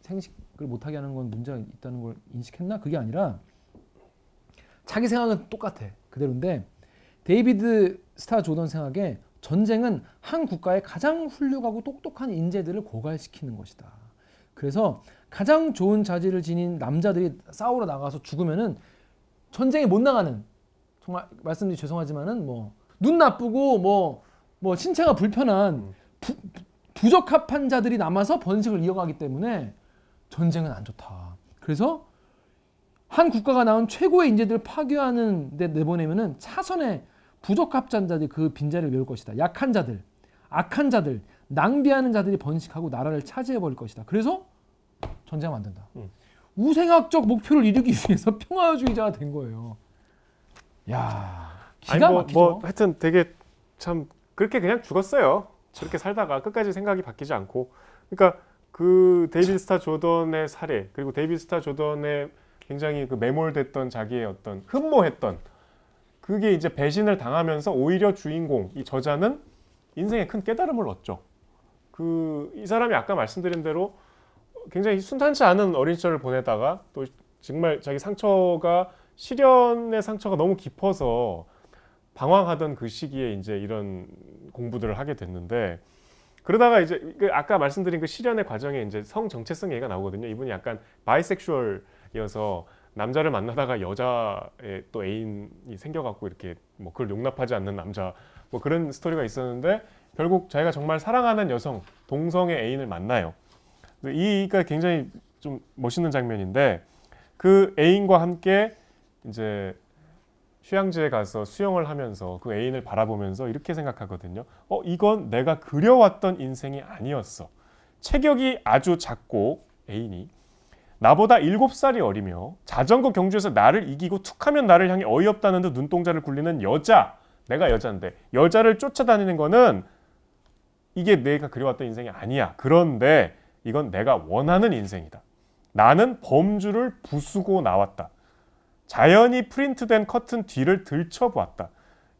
생식을 못하게 하는 건 문제가 있다는 걸 인식했나? 그게 아니라 자기 생각은 똑같아. 그대로인데 데이비드 스타 조던 생각에 전쟁은 한 국가의 가장 훌륭하고 똑똑한 인재들을 고갈시키는 것이다. 그래서 가장 좋은 자질을 지닌 남자들이 싸우러 나가서 죽으면은 전쟁에 못 나가는 정말 말씀드리 죄송하지만은 뭐 눈 나쁘고 뭐뭐 신체가 불편한 음. 부, 부적합한 자들이 남아서 번식을 이어가기 때문에 전쟁은 안 좋다. 그래서 한 국가가 낳은 최고의 인재들을 파괴하는 데 내보내면은 차선의 부적합한 자들이 그 빈자리를 메울 것이다. 약한 자들, 악한 자들, 낭비하는 자들이 번식하고 나라를 차지해 버릴 것이다. 그래서 전쟁을 만든다. 음. 우생학적 목표를 이루기 위해서 평화주의자가 된 거예요. 야, 기가 아니 뭐, 막히죠. 뭐 하여튼 되게 참 그렇게 그냥 죽었어요. 그렇게 살다가 끝까지 생각이 바뀌지 않고. 그러니까 그 데이비드 스타 조던의 사례 그리고 데이비드 스타 조던의 굉장히 그 매몰됐던 자기의 어떤 흠모했던 그게 이제 배신을 당하면서 오히려 주인공 이 저자는 인생에 큰 깨달음을 얻죠. 그 이 사람이 아까 말씀드린 대로 굉장히 순탄치 않은 어린 시절을 보내다가 또 정말 자기 상처가 실연의 상처가 너무 깊어서 방황하던 그 시기에 이제 이런 공부들을 하게 됐는데 그러다가 이제 그 아까 말씀드린 그 실연의 과정에 이제 성 정체성 얘기가 나오거든요. 이분이 약간 bisexual이어서 남자를 만나다가 여자의 또 애인이 생겨갖고 이렇게 뭐 그걸 용납하지 않는 남자 뭐 그런 스토리가 있었는데 결국 자기가 정말 사랑하는 여성 동성의 애인을 만나요. 이가 굉장히 좀 멋있는 장면인데 그 애인과 함께 이제 휴양지에 가서 수영을 하면서 그 애인을 바라보면서 이렇게 생각하거든요. 어, 이건 내가 그려왔던 인생이 아니었어. 체격이 아주 작고 애인이 나보다 일곱 살이 어리며 자전거 경주에서 나를 이기고 툭하면 나를 향해 어이없다는 듯 눈동자를 굴리는 여자. 내가 여자인데 여자를 쫓아다니는 거는 이게 내가 그려왔던 인생이 아니야. 그런데 이건 내가 원하는 인생이다. 나는 범주를 부수고 나왔다. 자연이 프린트된 커튼 뒤를 들춰보았다.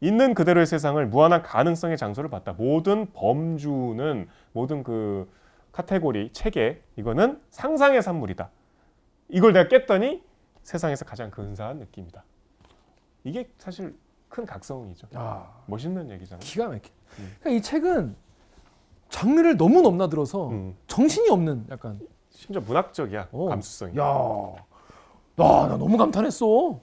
있는 그대로의 세상을 무한한 가능성의 장소를 봤다. 모든 범주는 모든 그 카테고리 체계 이거는 상상의 산물이다. 이걸 내가 깼더니 세상에서 가장 근사한 느낌이다. 이게 사실 큰 각성이죠. 야, 멋있는 얘기잖아요. 기가 막혀. 음. 그러니까 이 책은 장르를 너무 넘나들어서 음. 정신이 없는 약간 심지어 문학적이야 어. 감수성이. 야, 나, 나 너무 감탄했어.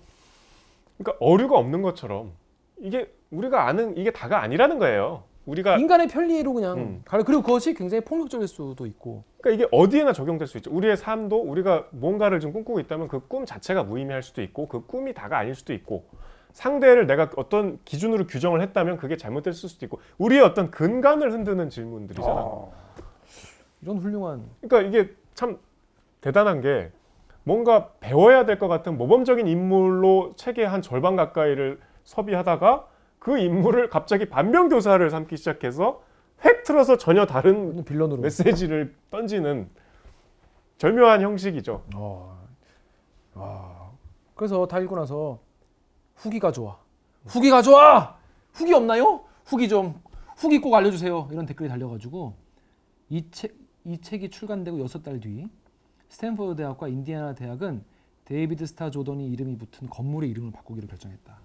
그러니까 어류가 없는 것처럼 이게 우리가 아는 이게 다가 아니라는 거예요. 우리가 인간의 편리로 그냥 음. 가려 그리고 그것이 굉장히 폭력적일 수도 있고. 그러니까 이게 어디에나 적용될 수 있죠. 우리의 삶도 우리가 뭔가를 좀 꿈꾸고 있다면 그 꿈 자체가 무의미할 수도 있고 그 꿈이 다가 아닐 수도 있고 상대를 내가 어떤 기준으로 규정을 했다면 그게 잘못됐을 수도 있고 우리의 어떤 근간을 흔드는 질문들이잖아. 아, 이런 훌륭한 그러니까 이게 참 대단한 게 뭔가 배워야 될 것 같은 모범적인 인물로 책의 한 절반 가까이를 섭의하다가 그 인물을 갑자기 반면 교사를 삼기 시작해서 획 틀어서 전혀 다른 빌런으로. 메시지를 던지는 절묘한 형식이죠. 아, 아. 그래서 다 읽고 나서 후기가 좋아. 후기가 좋아. 후기 없나요? 후기 좀 후기 꼭 알려주세요. 이런 댓글이 달려가지고 이 책 이 책이 출간되고 여섯 달 뒤 스탠퍼드 대학과 인디애나 대학은 데이비드 스타 조던이 이름이 붙은 건물의 이름을 바꾸기로 결정했다.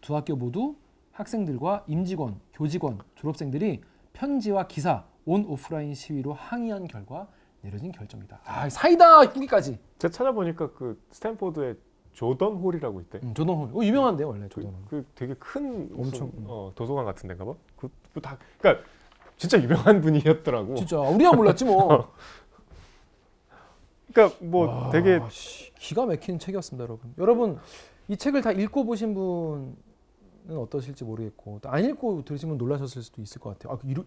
두 학교 모두 학생들과 임직원, 교직원, 졸업생들이 편지와 기사, 온 오프라인 시위로 항의한 결과 내려진 결정이다. 아 사이다 후기까지. 제가 찾아보니까 그 스탠포드의 조던 홀이라고 있대. 음, 조던 홀. 어, 유명한데 원래 조던 홀. 그 되게 큰 엄청, 음. 어, 도서관 같은 데인가 봐. 그다 그러니까 진짜 유명한 분이었더라고. 진짜 우리야 몰랐지 뭐. 그러니까 뭐 와, 되게 씨, 기가 막힌 책이었습니다, 여러분. 여러분 이 책을 다 읽고 보신 분은 어떠실지 모르겠고 또 안 읽고 들으신 분 놀라셨을 수도 있을 것 같아요. 아, 그 이루,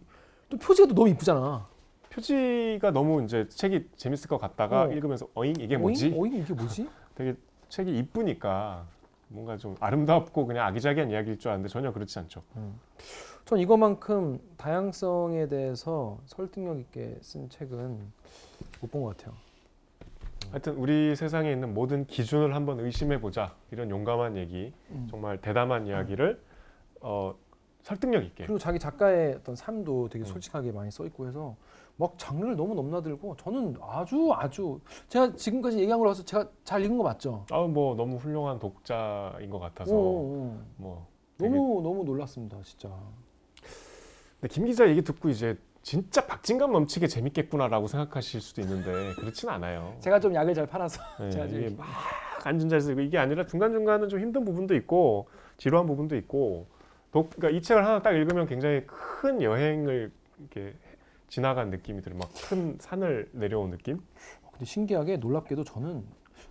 또 표지가 또 너무 이쁘잖아. 표지가 너무 이제 책이 재밌을 것 같다가 어. 읽으면서 어잉 이게 뭐지? 어잉? 어잉 이게 뭐지? 되게 책이 이쁘니까 뭔가 좀 아름답고 그냥 아기자기한 이야기일 줄 알았는데 전혀 그렇지 않죠. 전 이거만큼 다양성에 대해서 설득력 있게 쓴 책은 못 본 것 같아요. 하여튼 우리 세상에 있는 모든 기준을 한번 의심해 보자 이런 용감한 얘기, 음. 정말 대담한 이야기를 어, 설득력 있게. 그리고 자기 작가의 어떤 삶도 되게 음. 솔직하게 많이 써 있고 해서 막 장르를 너무 넘나들고 저는 아주 아주 제가 지금까지 얘기한 걸로 해서 제가 잘 읽은 거 맞죠? 아 뭐 너무 훌륭한 독자인 것 같아서 어. 뭐 되게- 너무 너무 놀랐습니다, 진짜. 근데 김 기자 얘기 듣고 이제 진짜 박진감 넘치게 재밌겠구나라고 생각하실 수도 있는데 그렇진 않아요. 제가 좀 약을 잘 팔아서 네, 제가 이게 막 앉은 자리에서 이거 이게 아니라 중간 중간은 좀 힘든 부분도 있고 지루한 부분도 있고 독 그러니까 이 책을 하나 딱 읽으면 굉장히 큰 여행을 이렇게 지나간 느낌이 들어요. 막큰 산을 내려온 느낌. 근데 신기하게 놀랍게도 저는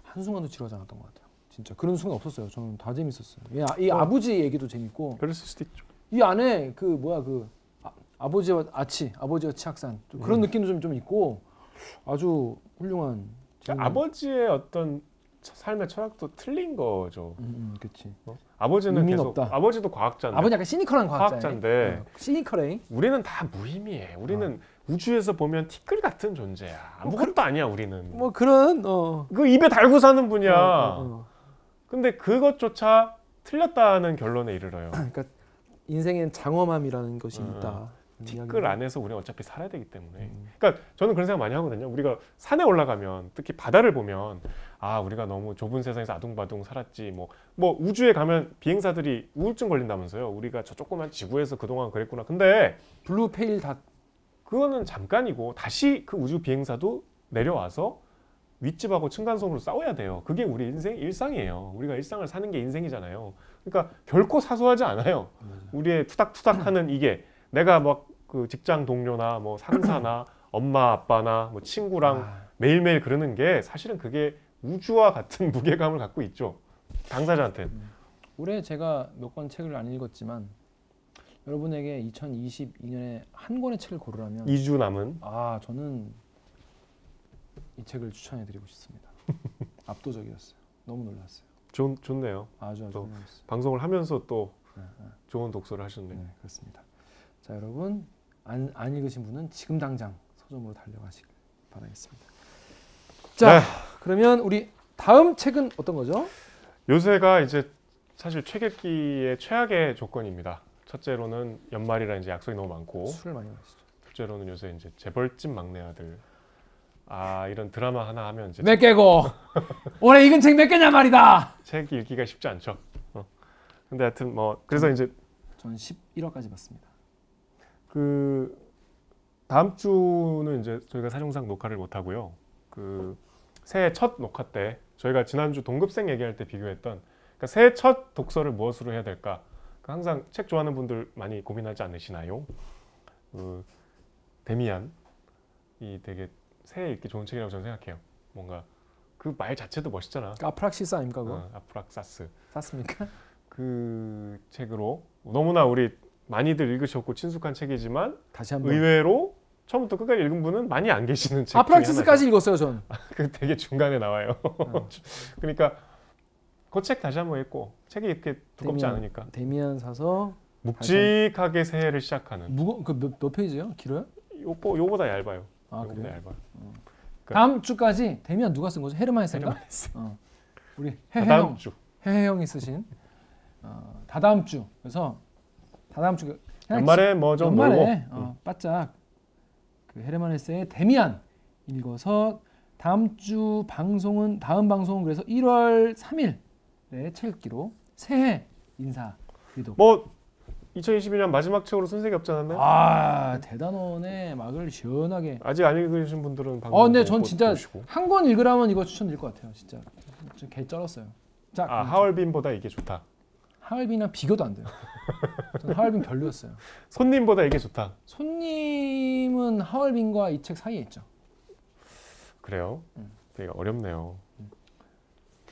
한 순간도 지루하지 않았던 것 같아요. 진짜 그런 순간 없었어요. 저는 다 재밌었어요. 이, 아, 이 어. 아버지 얘기도 재밌고 그랬을 수도 있죠. 이 안에 그 뭐야 그 아, 버지와 아치, 아버지와 치악산 좀 그런 음. 느낌도 좀, 좀 있고 아주 훌륭한. 그러니까 아버지의 어떤 처- 삶의 철학도 틀린 거죠. 음, 음, 그렇지. 어? 아버지는 의미는 계속 없다. 아버지도 과학자인데 아버지 약간 시니컬한 과학자예요. 과학자인데 어, 시니컬해. 우리는 다 무의미해. 우리는 우주에서 보면 티끌 같은 존재야. 아무것도 아니야 우리는. 뭐 그런 어. 그 입에 달고 사는 분이야. 어, 어, 어. 근데 그것조차 틀렸다는 결론에 이르러요. 그러니까 인생엔 장엄함이라는 것이 어, 있다. 티끌 안에서 우리는 어차피 살아야 되기 때문에. 음. 그러니까 저는 그런 생각 많이 하거든요. 우리가 산에 올라가면 특히 바다를 보면 아 우리가 너무 좁은 세상에서 아둥바둥 살았지. 뭐뭐 우주에 가면 비행사들이 우울증 걸린다면서요. 우리가 저 조그만 지구에서 그동안 그랬구나. 근데 blue pale dot 그거는 잠깐이고 다시 그 우주 비행사도 내려와서 윗집하고 층간소음으로 싸워야 돼요. 그게 우리 인생 일상이에요. 우리가 일상을 사는 게 인생이잖아요. 그러니까 결코 사소하지 않아요. 우리의 투닥투닥하는 이게 내가 막 그 직장 동료나 뭐 상사나 엄마 아빠나 뭐 친구랑 아, 매일매일 그러는 게 사실은 그게 우주와 같은 무게감을 갖고 있죠. 당사자한테. 올해 제가 몇 권 책을 안 읽었지만 여러분에게 2022년에 한 권의 책을 고르라면 2주 남은 아 저는 이 책을 추천해 드리고 싶습니다. 압도적이었어요. 너무 놀랐어요. 좋, 좋네요. 아주 아주 또 놀랐어요. 방송을 하면서 또 네, 네, 좋은 독서를 하셨네요. 네, 그렇습니다. 자 여러분 안, 안 읽으신 분은 지금 당장 서점으로 달려가시길 바라겠습니다. 자 네. 그러면 우리 다음 책은 어떤 거죠? 요새가 이제 사실 책 읽기의 최악의 조건입니다. 첫째로는 연말이라 이제 약속이 너무 많고 술을 많이 마시죠. 둘째로는 요새 이제 재벌집 막내 아들 아 이런 드라마 하나 하면 이제 몇 개고 올해 읽은 책 몇 개냐 말이다. 책 읽기가 쉽지 않죠. 어. 근데 하여튼 뭐 그래서 이제 저는 11화까지 봤습니다. 그 다음 주는 이제 저희가 사정상 녹화를 못 하고요. 그 새해 첫 녹화 때 저희가 지난주 동급생 얘기할 때 비교했던 그러니까 새해 첫 독서를 무엇으로 해야 될까? 그 항상 책 좋아하는 분들 많이 고민하지 않으시나요? 그 데미안 이 되게 새해 읽기 좋은 책이라고 저는 생각해요. 뭔가 그 말 자체도 멋있잖아. 아프락시스 아닙니까 그거? 어, 아프락사스 샀습니까? 그 책으로 너무나 우리 많이들 읽으셨고 친숙한 책이지만 다시 한번 의외로 처음부터 끝까지 읽은 분은 많이 안 계시는 책. 아프락시스까지 읽었어요 전. 그 되게 중간에 나와요. 어. 그러니까 그 책 다시 한번 읽고 책이 이렇게 두껍지 데미안. 않으니까 데미안 사서 묵직하게 새해를 시작하는. 무거 그몇 몇 페이지요? 길어요? 요거 요보다 얇아요. 아 요보다 그래요? 얇아요. 그러니까- 다음 주까지 데미안 누가 쓴 거죠? 헤르만? 헤르만헤세. 어. 우리 다음 해해형 주. 해해 형이 쓰신 어, 다다음 주 그래서 다다음 주 연말에 뭐좀 놀고. 연말에 어, 바짝 그 헤르만 헤세의 데미안 읽어서 다음 주 방송은 다음 방송은 그래서 1월 3일에 책 읽기로 새해 인사 드리도록 뭐 2022년 마지막 책으로 순색이 없지 않았나요? 아 대단원의 막을 시원하게 아직 안 읽으신 분들은 방송 어 근데 못전 진짜 보시고. 한권 읽으라면 이거 추천드릴 것 같아요 진짜 개 쩔었어요 자 아 하얼빈보다 이게 좋다. 하얼빈이랑 비교도 안 돼요 전 하얼빈 별로였어요 손님보다 이게 좋다. 손님은 하얼빈과 이 책 사이에 있죠 그래요. 음. 되게 어렵네요.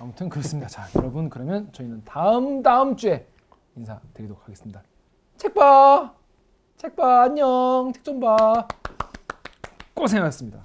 아무튼 그렇습니다. 자, 여러분 그러면 저희는 다음 다음 주에 인사드리도록 하겠습니다. 책 봐. 책 봐. 안녕. 책 좀 봐. 고생하셨습니다.